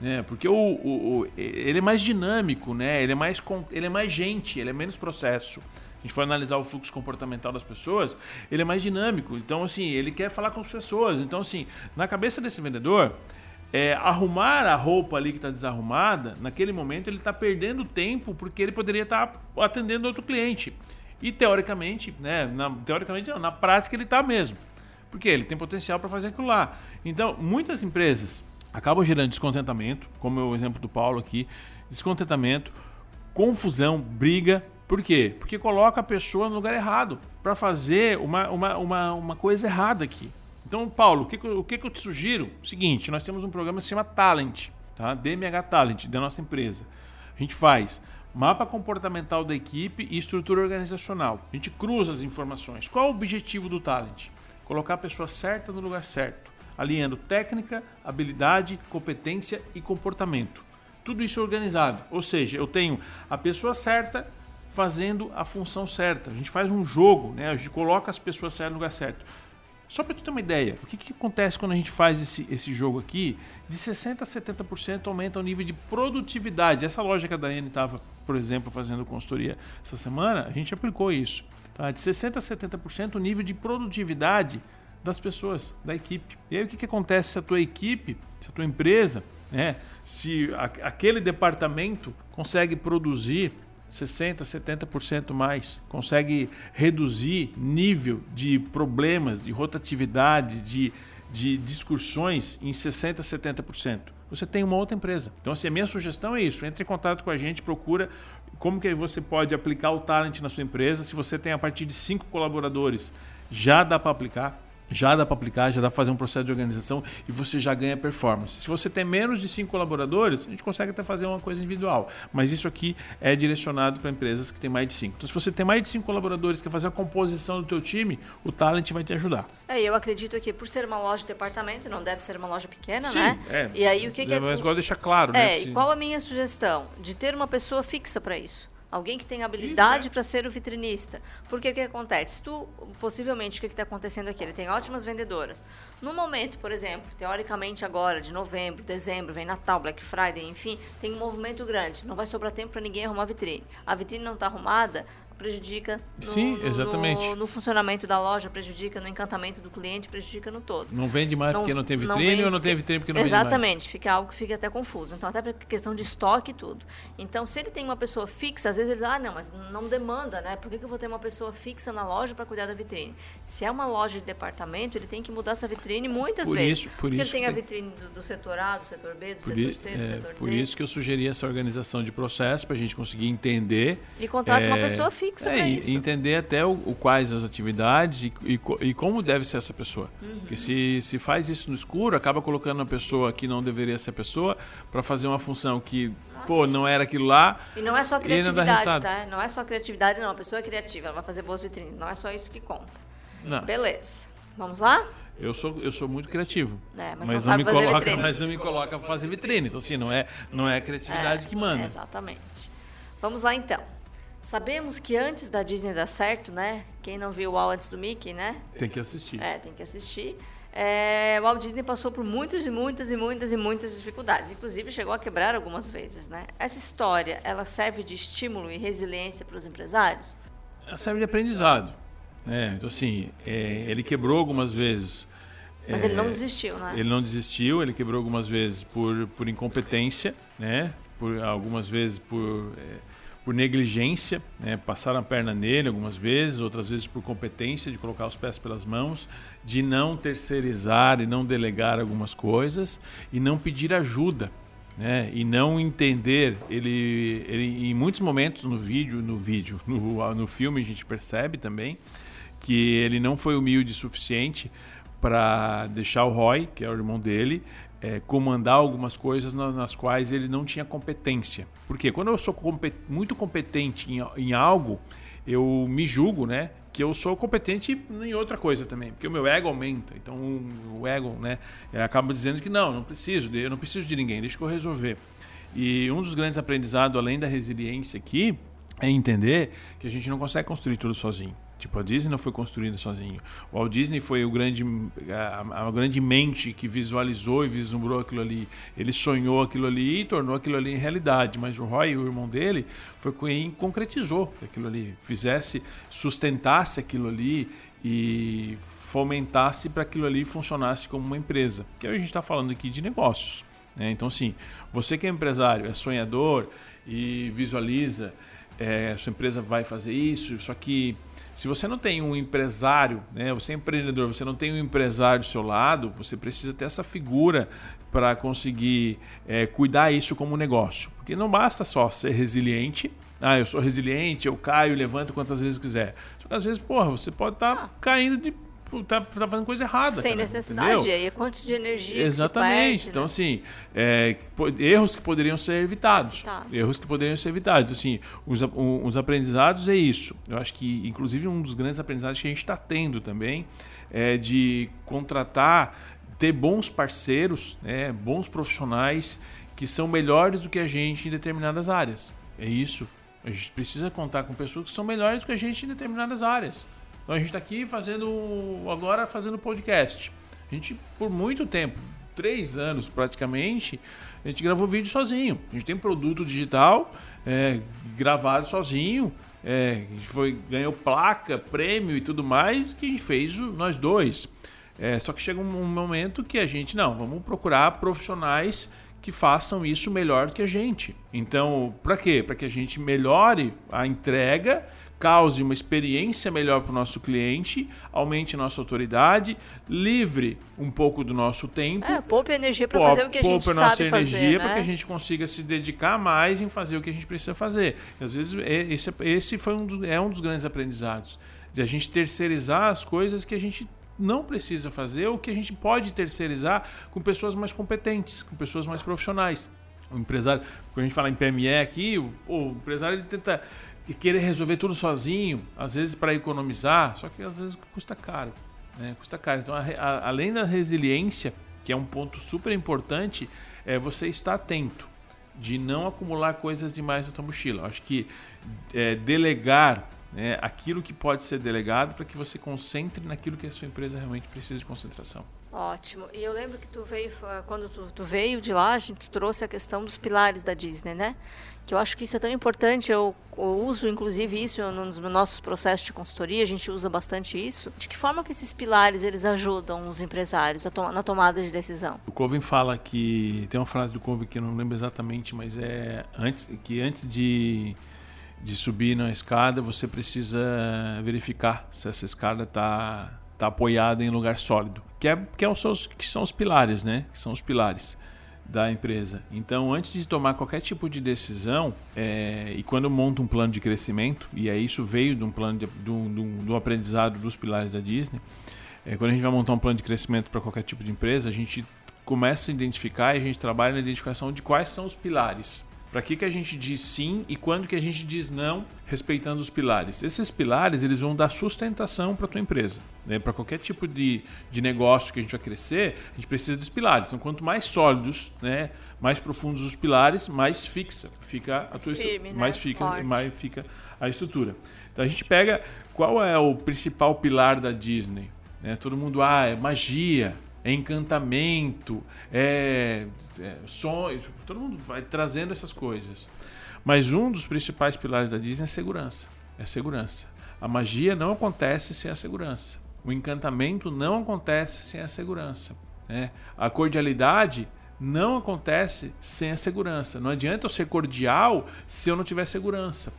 S1: Né? Porque o, o- o- ele é mais dinâmico, né? ele, é mais, ele é mais gente, ele é menos processo. A gente for analisar o fluxo comportamental das pessoas, ele é mais dinâmico. Então, assim, ele quer falar com as pessoas. Então, assim, na cabeça desse vendedor, é, arrumar a roupa ali que está desarrumada, naquele momento ele está perdendo tempo porque ele poderia estar atendendo outro cliente. E teoricamente, né, na, teoricamente não, na prática ele está mesmo. Porque ele tem potencial para fazer aquilo lá. Então, muitas empresas acabam gerando descontentamento, como é o exemplo do Paulo aqui, descontentamento, confusão, briga. Por quê? Porque coloca a pessoa no lugar errado para fazer uma, uma, uma, uma coisa errada aqui. Então, Paulo, o que, o que eu te sugiro? Seguinte, nós temos um programa que se chama Talent, tá? DMH Talent, da nossa empresa. A gente faz mapa comportamental da equipe e estrutura organizacional. A gente cruza as informações. Qual é o objetivo do Talent? Colocar a pessoa certa no lugar certo, alinhando técnica, habilidade, competência e comportamento. Tudo isso organizado. Ou seja, eu tenho a pessoa certa fazendo a função certa. A gente faz um jogo, né? A gente coloca as pessoas certas no lugar certo. Só para tu ter uma ideia, o que, que acontece quando a gente faz esse, esse jogo aqui? De 60% a 70% aumenta o nível de produtividade. Essa lógica da Daiane estava, por exemplo, fazendo consultoria essa semana, a gente aplicou isso. Tá? De 60% a 70% o nível de produtividade das pessoas, da equipe. E aí o que, que acontece se a tua equipe, se a tua empresa, né, se a, aquele departamento consegue produzir 60%, 70% mais, consegue reduzir nível de problemas, de rotatividade, de, de discussões em 60%, 70%. Você tem uma outra empresa. Então, assim, a minha sugestão é isso. Entre em contato com a gente, procura como que você pode aplicar o talent na sua empresa. Se você tem a partir de cinco colaboradores, já dá para aplicar já dá para aplicar, já dá para fazer um processo de organização e você já ganha performance. Se você tem menos de cinco colaboradores, a gente consegue até fazer uma coisa individual, mas isso aqui é direcionado para empresas que têm mais de cinco. Então, se você tem mais de cinco colaboradores que quer fazer a composição do teu time, o Talent vai te ajudar.
S2: É, eu acredito que por ser uma loja de departamento, não deve ser uma loja pequena,
S1: Sim,
S2: né?
S1: É,
S2: e aí o que, que é?
S1: Mas gosto de deixar claro,
S2: é,
S1: né?
S2: E qual a minha sugestão? De ter uma pessoa fixa para isso. Alguém que tem habilidade para ser o vitrinista. Porque o que acontece? Tu, possivelmente, o que está acontecendo aqui? Ele tem ótimas vendedoras. No momento, por exemplo, teoricamente agora, de novembro, dezembro, vem Natal, Black Friday, enfim, tem um movimento grande. Não vai sobrar tempo para ninguém arrumar vitrine. A vitrine não está arrumada, prejudica no,
S1: Sim, exatamente.
S2: No, no, funcionamento da loja, prejudica no encantamento do cliente, prejudica no todo.
S1: Não vende mais não, porque não tem vitrine não vende, ou não tem vitrine porque não
S2: Exatamente,
S1: vende mais.
S2: fica algo que fica até confuso. Então, até para questão de estoque e tudo. Então, se ele tem uma pessoa fixa, às vezes eles, ah, não, mas não demanda, né? Por que, que eu vou ter uma pessoa fixa na loja para cuidar da vitrine? Se é uma loja de departamento, ele tem que mudar essa vitrine muitas
S1: por
S2: vezes.
S1: Isso, por
S2: porque
S1: isso
S2: ele tem a vitrine do, do, setor A, do setor B, do
S1: por
S2: setor
S1: isso,
S2: C, do
S1: é,
S2: setor
S1: Por
S2: D.
S1: isso que eu sugeri essa organização de processo para a gente conseguir entender.
S2: E contrata
S1: é,
S2: uma pessoa fixa
S1: é,
S2: para isso.
S1: entender até o, o, quais as atividades e, e, e, como deve ser essa pessoa. Uhum. Porque se, se faz isso no escuro, acaba colocando uma pessoa que não deveria ser a pessoa para fazer uma função que, Nossa. pô, não era aquilo lá.
S2: E não é só criatividade, tá? Não é só criatividade, não. A pessoa é criativa, ela vai fazer boas vitrines. Não é só isso que conta.
S1: Não.
S2: Beleza. Vamos lá?
S1: Eu sou, eu sou muito criativo.
S2: É, mas,
S1: mas
S2: não,
S1: não me coloca,
S2: vitrine.
S1: mas não me coloca para fazer vitrine. Então, assim, não é, não é a criatividade
S2: é,
S1: que manda.
S2: Exatamente. Vamos lá, então. Sabemos que antes da Disney dar certo, né? Quem não viu o Walt antes do Mickey, né?
S1: Tem que assistir.
S2: É, tem que assistir. É, o Walt Disney passou por muitas e muitas e muitas e muitas dificuldades. Inclusive chegou a quebrar algumas vezes, né? Essa história, ela serve de estímulo e resiliência para os empresários?
S1: Ela serve de aprendizado. Né? Então, assim, é, ele quebrou algumas vezes.
S2: Mas
S1: é,
S2: ele não desistiu, né?
S1: Ele não desistiu, ele quebrou algumas vezes por, por incompetência, né? Por, algumas vezes por... Por negligência, né? passaram a perna nele algumas vezes, outras vezes por competência de colocar os pés pelas mãos, de não terceirizar e não delegar algumas coisas e não pedir ajuda. Né? E não entender, ele, ele em muitos momentos no vídeo, no vídeo, no, no filme a gente percebe também que ele não foi humilde o suficiente para deixar o Roy, que é o irmão dele, é, comandar algumas coisas nas, nas, quais ele não tinha competência. Porque quando eu sou compet muito competente em, em, algo, eu me julgo, né? Que eu sou competente em outra coisa também, porque o meu ego aumenta. Então o ego, né? Acaba dizendo que não, não preciso, eu não preciso de ninguém, deixa que eu resolver. E um dos grandes aprendizados, além da resiliência aqui, é entender que a gente não consegue construir tudo sozinho. Tipo, a Disney não foi construída sozinho. O Walt Disney foi o grande, a, a, grande mente que visualizou e vislumbrou aquilo ali. Ele sonhou aquilo ali e tornou aquilo ali em realidade. Mas o Roy, o irmão dele, foi quem concretizou aquilo ali. Fizesse, sustentasse aquilo ali e fomentasse para aquilo ali funcionasse como uma empresa. Que a gente está falando aqui de negócios. Né? Então, sim, você que é empresário, é sonhador e visualiza, é, sua empresa vai fazer isso, só que se você não tem um empresário, né, você é empreendedor, você não tem um empresário do seu lado, você precisa ter essa figura para conseguir é, cuidar isso como um negócio. Porque não basta só ser resiliente. Ah, eu sou resiliente, eu caio, levanto quantas vezes quiser. Só que às vezes, porra, você pode estar tá ah. caindo de tá, tá fazendo coisa errada.
S2: Sem
S1: cara,
S2: necessidade.
S1: Entendeu?
S2: E aí, quantos de energia
S1: Exatamente.
S2: Perde,
S1: então,
S2: né?
S1: assim, é, erros que poderiam ser evitados.
S2: Tá.
S1: Erros que poderiam ser evitados. Assim, os, os aprendizados é isso. Eu acho que, inclusive, um dos grandes aprendizados que a gente está tendo também é de contratar, ter bons parceiros, né, bons profissionais que são melhores do que a gente em determinadas áreas. É isso. A gente precisa contar com pessoas que são melhores do que a gente em determinadas áreas. Então a gente está aqui fazendo agora fazendo podcast. A gente por muito tempo, três anos praticamente, a gente gravou vídeo sozinho. A gente tem produto digital é, gravado sozinho. É, a gente foi, ganhou placa, prêmio e tudo mais, que a gente fez nós dois. É, só que chega um momento que a gente, não, vamos procurar profissionais que façam isso melhor que a gente. Então, para quê? Para que a gente melhore a entrega cause uma experiência melhor para o nosso cliente, aumente nossa autoridade, livre um pouco do nosso tempo.
S2: É, poupe energia para fazer o que a gente sabe
S1: nossa
S2: energia
S1: fazer, né? para que a gente consiga se dedicar mais em fazer o que a gente precisa fazer. E, às vezes esse, esse foi um dos, é um dos grandes aprendizados de a gente terceirizar as coisas que a gente não precisa fazer ou que a gente pode terceirizar com pessoas mais competentes, com pessoas mais profissionais. O empresário, quando a gente fala em PME aqui, o, o empresário ele tenta que querer resolver tudo sozinho, às vezes para economizar, só que às vezes custa caro. Né? Custa caro. Então, a, a, além da resiliência, que é um ponto super importante, é você estar atento de não acumular coisas demais na sua mochila. Acho que é, delegar né, aquilo que pode ser delegado para que você concentre naquilo que a sua empresa realmente precisa de concentração.
S2: Ótimo. E eu lembro que tu veio, quando tu, tu, veio de lá, a gente trouxe a questão dos pilares da Disney, né? Que eu acho que isso é tão importante. Eu, eu uso, inclusive, isso nos nossos processos de consultoria. A gente usa bastante isso. De que forma que esses pilares eles ajudam os empresários to na tomada de decisão?
S1: O Coven fala que tem uma frase do Coven que eu não lembro exatamente, mas é antes que antes de de subir na escada, você precisa verificar se essa escada está tá apoiada em lugar sólido que, é, que, é os que são os pilares, né? Que são os pilares da empresa. Então, antes de tomar qualquer tipo de decisão, é, e quando monta um plano de crescimento, e aí isso veio de um plano de, do aprendizado dos pilares da Disney, é, quando a gente vai montar um plano de crescimento para qualquer tipo de empresa, a gente começa a identificar e a gente trabalha na identificação de quais são os pilares para que, que a gente diz sim e quando que a gente diz não, respeitando os pilares? Esses pilares eles vão dar sustentação para a tua empresa. Né? Para qualquer tipo de, de negócio que a gente vai crescer, a gente precisa dos pilares. Então, quanto mais sólidos, né, mais profundos os pilares, mais fixa fica a tua
S2: Firme, né?
S1: mais fica, mais fica a estrutura. Então a gente pega qual é o principal pilar da Disney. Né? Todo mundo ah é magia, é encantamento, é, é sonhos, todo mundo vai trazendo essas coisas. Mas um dos principais pilares da Disney é segurança. É segurança. A magia não acontece sem a segurança. O encantamento não acontece sem a segurança. Né? A cordialidade não acontece sem a segurança. Não adianta eu ser cordial se eu não tiver segurança.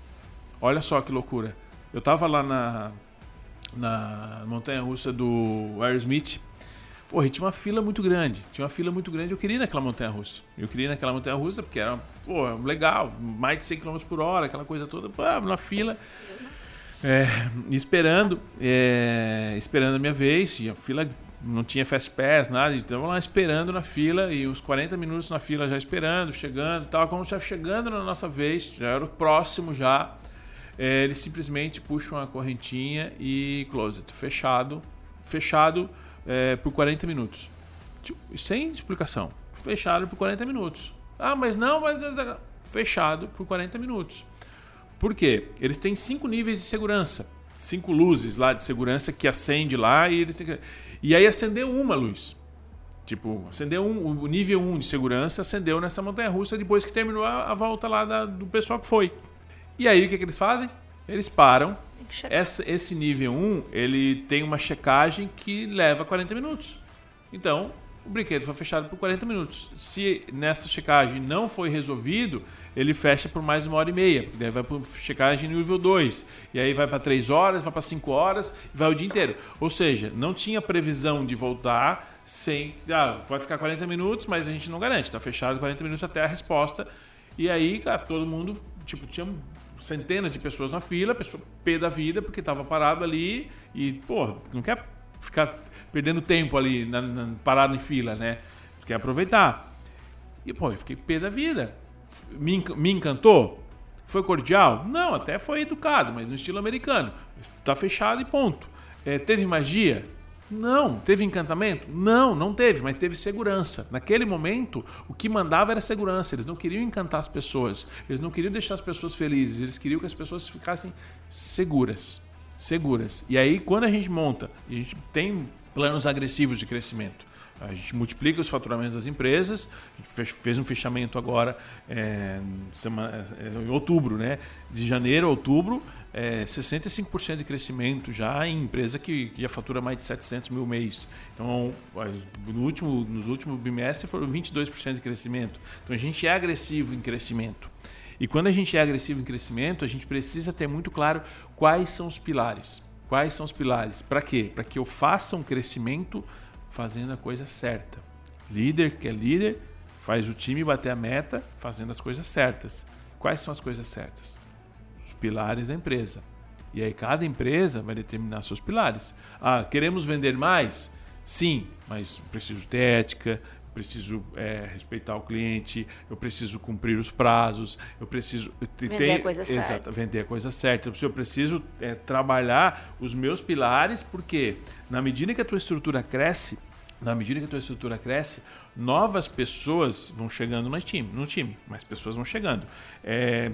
S1: Olha só que loucura. Eu estava lá na, na montanha russa do Aerosmith Porra, tinha uma fila muito grande. Tinha uma fila muito grande. Eu queria ir naquela montanha russa. Eu queria ir naquela montanha russa porque era, pô, legal, mais de 100 km por hora, aquela coisa toda. Pô, na fila. É, esperando, é, esperando a minha vez. E a fila não tinha fast pass, nada. Então lá esperando na fila e uns 40 minutos na fila já esperando, chegando e tal. Quando estava chegando na nossa vez, já era o próximo já. É, eles simplesmente puxam a correntinha e closet fechado, fechado é, por 40 minutos. Tipo, sem explicação. Fechado por 40 minutos. Ah, mas não, mas. Fechado por 40 minutos. Por quê? Eles têm cinco níveis de segurança. Cinco luzes lá de segurança que acende lá e eles têm que... E aí acendeu uma luz. Tipo, acendeu um, o nível 1 de segurança acendeu nessa montanha russa depois que terminou a, a volta lá da, do pessoal que foi. E aí o que, que eles fazem? Eles param, essa, esse nível 1, ele tem uma checagem que leva 40 minutos. Então, o brinquedo foi fechado por 40 minutos. Se nessa checagem não foi resolvido, ele fecha por mais uma hora e meia. Daí vai para checagem nível 2. E aí vai para 3 horas, vai para 5 horas, vai o dia inteiro. Ou seja, não tinha previsão de voltar sem. Ah, vai ficar 40 minutos, mas a gente não garante. Está fechado 40 minutos até a resposta. E aí, cara, todo mundo, tipo, tinha centenas de pessoas na fila, pessoa pé da vida porque estava parado ali e, pô, não quer ficar perdendo tempo ali na, na, parado em fila, né? Quer aproveitar. E, pô, eu fiquei pé da vida. Me, me encantou? Foi cordial? Não, até foi educado, mas no estilo americano. Tá fechado e ponto. É, teve magia? Não. Teve encantamento? Não, não teve, mas teve segurança. Naquele momento, o que mandava era segurança. Eles não queriam encantar as pessoas, eles não queriam deixar as pessoas felizes, eles queriam que as pessoas ficassem seguras. seguras. E aí, quando a gente monta, a gente tem planos agressivos de crescimento. A gente multiplica os faturamentos das empresas. A gente fez um fechamento agora é, semana, é, em outubro, né? De janeiro a outubro, é, 65% de crescimento já em empresa que, que já fatura mais de 700 mil mês. Então, no último, nos últimos bimestres foram 22% de crescimento. Então, a gente é agressivo em crescimento. E quando a gente é agressivo em crescimento, a gente precisa ter muito claro quais são os pilares. Quais são os pilares? Para quê? Para que eu faça um crescimento fazendo a coisa certa. Líder que é líder faz o time bater a meta fazendo as coisas certas. Quais são as coisas certas? Os pilares da empresa. E aí cada empresa vai determinar seus pilares. Ah, queremos vender mais? Sim, mas preciso ter ética, preciso é, respeitar o cliente, eu preciso cumprir os prazos, eu preciso
S2: vender ter, a coisa exato,
S1: certa. Vender a coisa certa. Eu preciso é, trabalhar os meus pilares, porque na medida que a tua estrutura cresce, na medida que a tua estrutura cresce, novas pessoas vão chegando no time, no time mais pessoas vão chegando. É,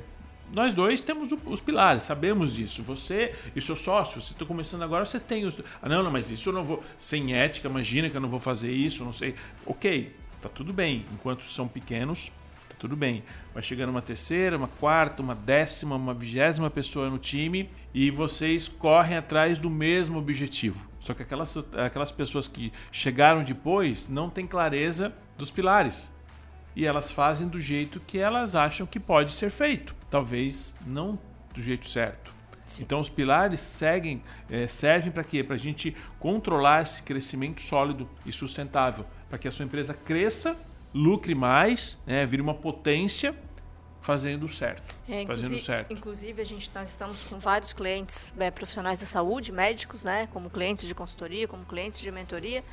S1: nós dois temos os pilares, sabemos disso. Você e seu sócio, você está começando agora, você tem os. Ah, não, não, mas isso eu não vou. Sem ética, imagina que eu não vou fazer isso, não sei. Ok, tá tudo bem. Enquanto são pequenos, tá tudo bem. Vai chegando uma terceira, uma quarta, uma décima, uma vigésima pessoa no time e vocês correm atrás do mesmo objetivo. Só que aquelas, aquelas pessoas que chegaram depois não têm clareza dos pilares e elas fazem do jeito que elas acham que pode ser feito, talvez não do jeito certo. Sim. Então os pilares seguem, é, servem para quê? Para a gente controlar esse crescimento sólido e sustentável, para que a sua empresa cresça, lucre mais, né, vire uma potência fazendo certo.
S2: É,
S1: fazendo certo.
S2: Inclusive, a gente, nós estamos com vários clientes é, profissionais da saúde, médicos, né, como clientes de consultoria, como clientes de mentoria,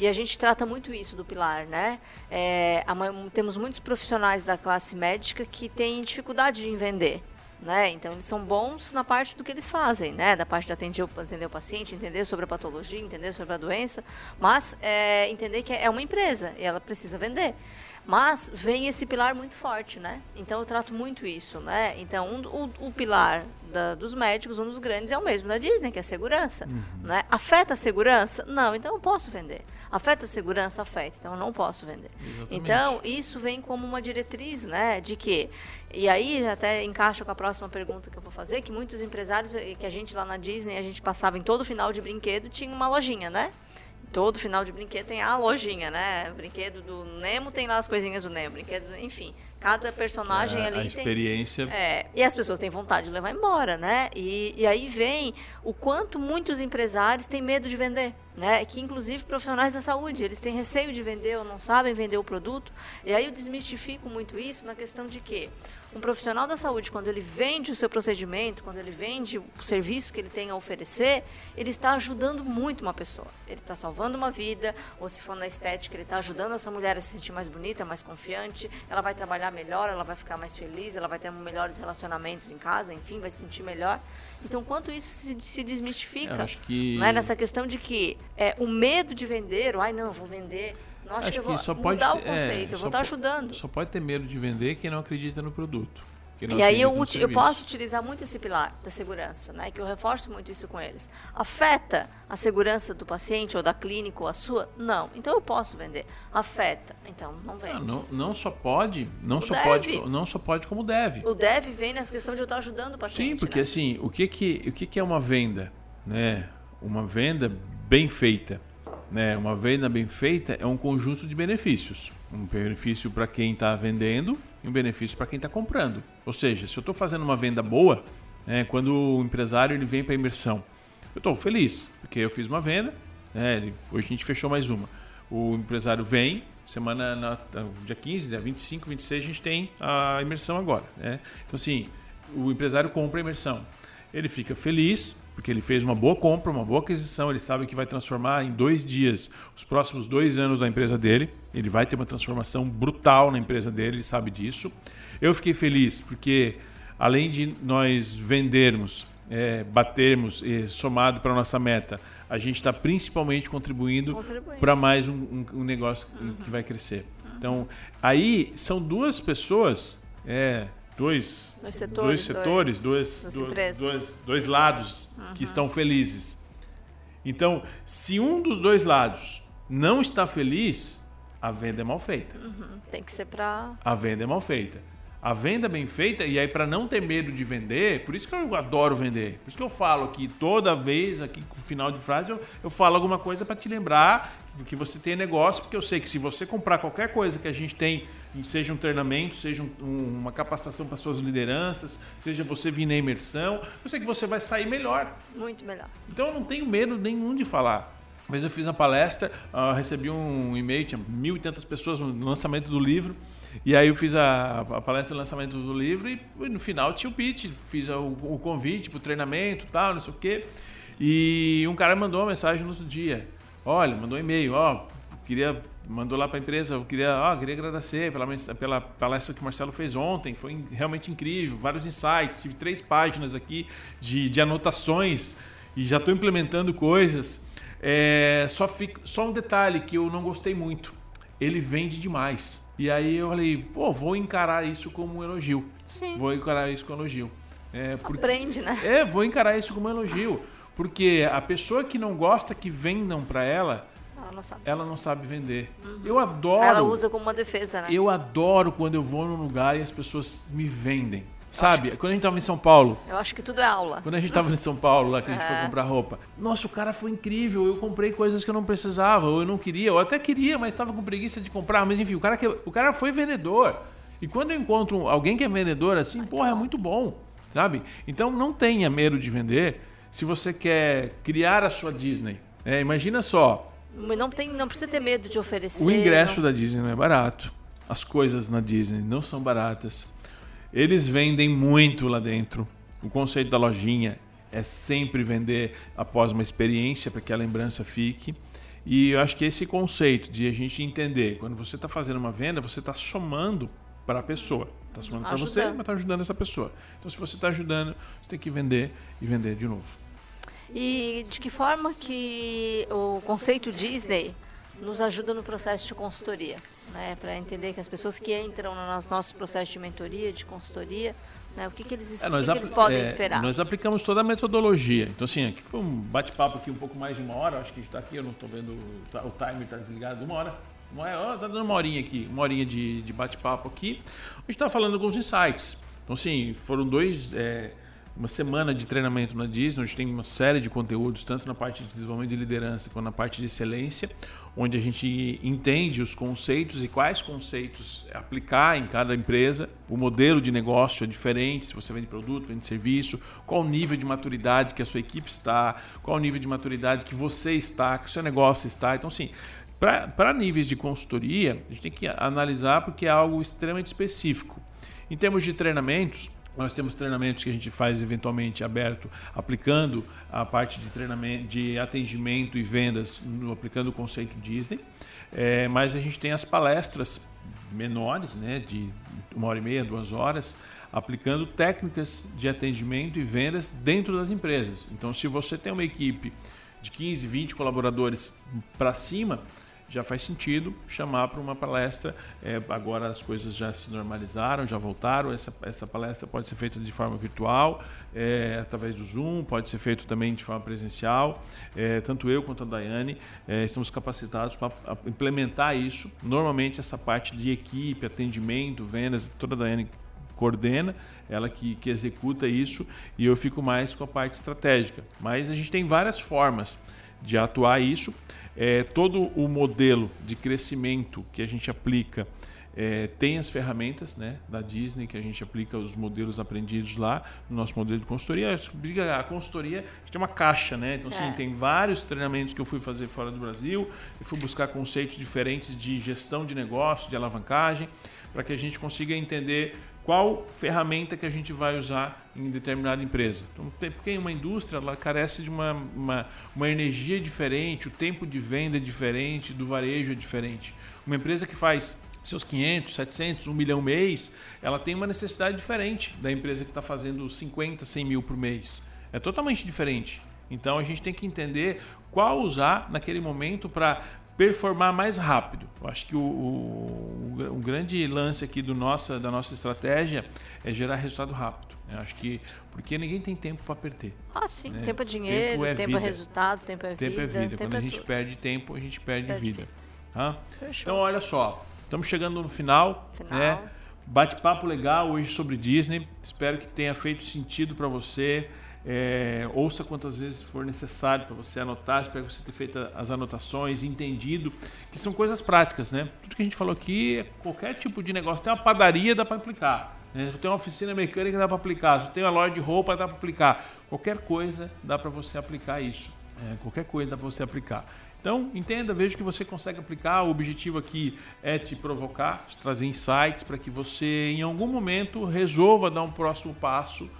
S2: e a gente trata muito isso do pilar, né? É, temos muitos profissionais da classe médica que têm dificuldade de vender. Né? Então eles são bons na parte do que eles fazem, né? Da parte de atender, atender o paciente, entender sobre a patologia, entender sobre a doença, mas é, entender que é uma empresa e ela precisa vender. Mas vem esse pilar muito forte, né? Então eu trato muito isso, né? Então um, o, o pilar da, dos médicos, um dos grandes é o mesmo da Disney, que é a segurança, uhum. né? Afeta a segurança? Não, então eu posso vender. Afeta a segurança? Afeta, então eu não posso vender. Exatamente. Então isso vem como uma diretriz, né? De que e aí até encaixa com a próxima pergunta que eu vou fazer, que muitos empresários que a gente lá na Disney a gente passava em todo final de brinquedo tinha uma lojinha, né? Todo final de brinquedo tem a lojinha, né? O brinquedo do Nemo tem lá as coisinhas do Nemo, brinquedo, enfim. Cada personagem
S1: é,
S2: ali a
S1: experiência.
S2: Tem, é, e as pessoas têm vontade de levar embora, né? E, e aí vem o quanto muitos empresários têm medo de vender, né? Que inclusive profissionais da saúde, eles têm receio de vender ou não sabem vender o produto. E aí eu desmistifico muito isso na questão de que um profissional da saúde, quando ele vende o seu procedimento, quando ele vende o serviço que ele tem a oferecer, ele está ajudando muito uma pessoa. Ele está salvando uma vida, ou se for na estética, ele está ajudando essa mulher a se sentir mais bonita, mais confiante, ela vai trabalhar melhor, ela vai ficar mais feliz, ela vai ter melhores relacionamentos em casa, enfim, vai se sentir melhor. Então, quanto isso se, se desmistifica,
S1: que...
S2: né, nessa questão de que é, o medo de vender, ai não, vou vender Acho, Acho que eu vou só pode mudar o conceito, é, eu vou estar ajudando.
S1: Só pode ter medo de vender quem não acredita no produto.
S2: E aí eu, eu posso utilizar muito esse pilar da segurança, né? Que eu reforço muito isso com eles. Afeta a segurança do paciente ou da clínica ou a sua? Não. Então eu posso vender. Afeta. Então não vende.
S1: Não, não, não só pode, não o só deve. pode, não só pode como deve.
S2: O deve vem nessa questão de eu estar ajudando o paciente.
S1: Sim, porque
S2: né?
S1: assim, o que que o que que é uma venda, né? Uma venda bem feita né, uma venda bem feita é um conjunto de benefícios. Um benefício para quem está vendendo e um benefício para quem está comprando. Ou seja, se eu estou fazendo uma venda boa, né, quando o empresário ele vem para a imersão, eu estou feliz, porque eu fiz uma venda, né, hoje a gente fechou mais uma. O empresário vem, semana na, dia 15, dia 25, 26 a gente tem a imersão agora. Né? Então assim, o empresário compra a imersão. Ele fica feliz, porque ele fez uma boa compra, uma boa aquisição, ele sabe que vai transformar em dois dias os próximos dois anos da empresa dele. Ele vai ter uma transformação brutal na empresa dele, ele sabe disso. Eu fiquei feliz porque, além de nós vendermos, é, batermos e somado para a nossa meta, a gente está principalmente contribuindo, contribuindo. para mais um, um, um negócio uhum. que vai crescer. Então, aí são duas pessoas é, dois,
S2: Dois setores,
S1: dois, setores,
S2: dois-
S1: dois, dois, dois, dois lados que estão felizes. Então, se um dos dois lados não está feliz, a venda é mal feita.
S2: Tem que ser para
S1: A venda é mal feita. A venda bem feita, e aí para não ter medo de vender, por isso que eu adoro vender. Por isso que eu falo aqui toda vez, aqui com o final de frase, eu, eu falo alguma coisa para te lembrar que você tem negócio, porque eu sei que se você comprar qualquer coisa que a gente tem, seja um treinamento, seja um- um- uma capacitação para suas lideranças, seja você vir na imersão, eu sei que você vai sair melhor.
S2: muito melhor.
S1: Então eu não tenho medo nenhum de falar. Mas eu fiz uma palestra, ah, recebi um e-mail, tinha mil e tantas pessoas no lançamento do livro. E aí eu fiz a, a palestra de lançamento do livro e no final tinha o pitch, fiz o, o convite o treinamento tal, não sei o quê. E um cara mandou uma mensagem no outro dia. Olha, mandou um e-mail, ó, queria mandou lá para a empresa, eu queria, ó, queria agradecer pela, pela palestra que o Marcelo fez ontem, foi realmente incrível, vários insights, tive três páginas aqui de, de anotações e já estou implementando coisas. É, só, fica, só um detalhe que eu não gostei muito, ele vende demais. E aí eu falei, pô, vou encarar isso como um elogio.
S2: Sim.
S1: Vou encarar isso como um elogio. É, porque-
S2: Aprende, né?
S1: é, vou encarar isso como um elogio. Porque a pessoa que não gosta que vendam para ela,
S2: Ela não sabe.
S1: ela não sabe vender. Eu adoro.
S2: Ela usa como uma defesa, né?
S1: Eu adoro quando eu vou num lugar e as pessoas me vendem. Sabe? Quando a gente tava em São Paulo,
S2: Eu acho que tudo é aula.
S1: quando a gente tava em São Paulo, lá que a gente foi
S2: É.
S1: comprar roupa. Nossa, o cara foi incrível. Eu comprei coisas que eu não precisava, ou eu não queria, ou até queria, mas estava com preguiça de comprar. Mas enfim, o cara, que, o cara foi vendedor. E quando eu encontro alguém que é vendedor assim, porra, é muito bom. Sabe? Então não tenha medo de vender se você quer criar a sua Disney. É, imagina só,
S2: Não, tem, não precisa ter medo de oferecer.
S1: o ingresso
S2: não-
S1: da Disney não é barato. As coisas na Disney não são baratas. Eles vendem muito lá dentro. O conceito da lojinha é sempre vender após uma experiência para que a lembrança fique. E eu acho que esse conceito de a gente entender, quando você está fazendo uma venda, você está somando para a pessoa. Está somando para você, mas está ajudando essa pessoa. Então, se você está ajudando, você tem que vender e vender de novo.
S2: E de que forma que o conceito Disney nos ajuda no processo de consultoria? Né? Para entender que as pessoas que entram no nosso, nosso processo de mentoria, de consultoria, né? o que, que eles,
S1: É,
S2: o que que eles podem
S1: é,
S2: esperar?
S1: Nós aplicamos toda a metodologia. Então, assim, aqui foi um bate-papo aqui um pouco mais de uma hora. Acho que está aqui, eu não estou vendo, o ta- o timer está desligado. Uma hora. Uma hora ó, tá dando uma horinha aqui, uma horinha de, de bate-papo aqui. A gente está falando alguns insights. Então, assim, foram dois. é, uma semana de treinamento na Disney, onde tem uma série de conteúdos, tanto na parte de desenvolvimento de liderança quanto na parte de excelência, onde a gente entende os conceitos e quais conceitos aplicar em cada empresa. O modelo de negócio é diferente, se você vende produto, vende serviço, qual o nível de maturidade que a sua equipe está, qual o nível de maturidade que você está, que o seu negócio está. Então, assim, para níveis de consultoria, a gente tem que analisar porque é algo extremamente específico. Em termos de treinamentos, nós temos treinamentos que a gente faz eventualmente aberto, aplicando a parte de treinamento, de atendimento e vendas, aplicando o conceito Disney. É, mas a gente tem as palestras menores, né, de uma hora e meia, duas horas, aplicando técnicas de atendimento e vendas dentro das empresas. Então, se você tem uma equipe de 15, 20 colaboradores para cima, já faz sentido chamar para uma palestra. É, agora as coisas já se normalizaram, já voltaram. Essa, essa palestra pode ser feita de forma virtual, é, através do Zoom, pode ser feito também de forma presencial. É, tanto eu quanto a Daiane é, estamos capacitados para implementar isso. Normalmente essa parte de equipe, atendimento, vendas, toda a Daiane coordena, ela que, que executa isso e eu fico mais com a parte estratégica. Mas a gente tem várias formas de atuar isso. É, todo o modelo de crescimento que a gente aplica é, tem as ferramentas né, da Disney, que a gente aplica os modelos aprendidos lá no nosso modelo de consultoria. A consultoria a gente tem uma caixa, né? Então, assim,
S2: É.
S1: tem vários treinamentos que eu fui fazer fora do Brasil, eu fui buscar conceitos diferentes de gestão de negócio, de alavancagem, para que a gente consiga entender qual ferramenta que a gente vai usar em determinada empresa. Então, porque uma indústria ela carece de uma, uma, uma energia diferente, o tempo de venda é diferente, do varejo é diferente. Uma empresa que faz seus 500, 700, 1 milhão mês, ela tem uma necessidade diferente da empresa que está fazendo 50, 100 mil por mês. É totalmente diferente. Então a gente tem que entender qual usar naquele momento para performar mais rápido. Eu acho que o, o, o, grande lance aqui do nossa, da nossa estratégia é gerar resultado rápido. Eu acho que porque ninguém tem tempo para perder.
S2: Ah, sim. Né? Tempo é dinheiro, tempo é, tempo é resultado, tempo é
S1: tempo
S2: vida.
S1: É vida.
S2: Tempo
S1: Quando
S2: é
S1: a gente
S2: tudo.
S1: perde tempo, a gente perde,
S2: Perde
S1: vida.
S2: vida. Fechou.
S1: Então, olha só. Estamos chegando no final.
S2: Final.
S1: Né? Bate-papo legal hoje sobre Disney. Espero que tenha feito sentido para você. É, ouça quantas vezes for necessário para você anotar. Que você tenha feito as anotações, entendido, que são coisas práticas, né? Tudo que a gente falou aqui, qualquer tipo de negócio. Tem uma padaria, dá para aplicar. Né? Tem uma oficina mecânica, dá para aplicar. Se tem uma loja de roupa, dá para aplicar. Qualquer coisa dá para você aplicar isso. É, qualquer coisa dá para você aplicar. Então, entenda, veja que você consegue aplicar. O objetivo aqui é te provocar, te trazer insights para que você, em algum momento, resolva dar um próximo passo,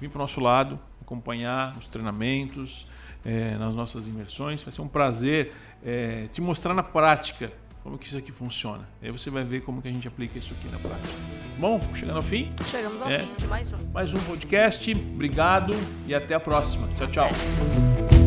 S1: vir para o nosso lado, acompanhar os treinamentos, é, nas nossas imersões. Vai ser um prazer é, te mostrar na prática como que isso aqui funciona. Aí você vai ver como que a gente aplica isso aqui na prática. Bom, chegando ao fim.
S2: Chegamos ao
S1: É.
S2: fim de mais um.
S1: Mais um podcast. Obrigado e até a próxima. Tchau, tchau.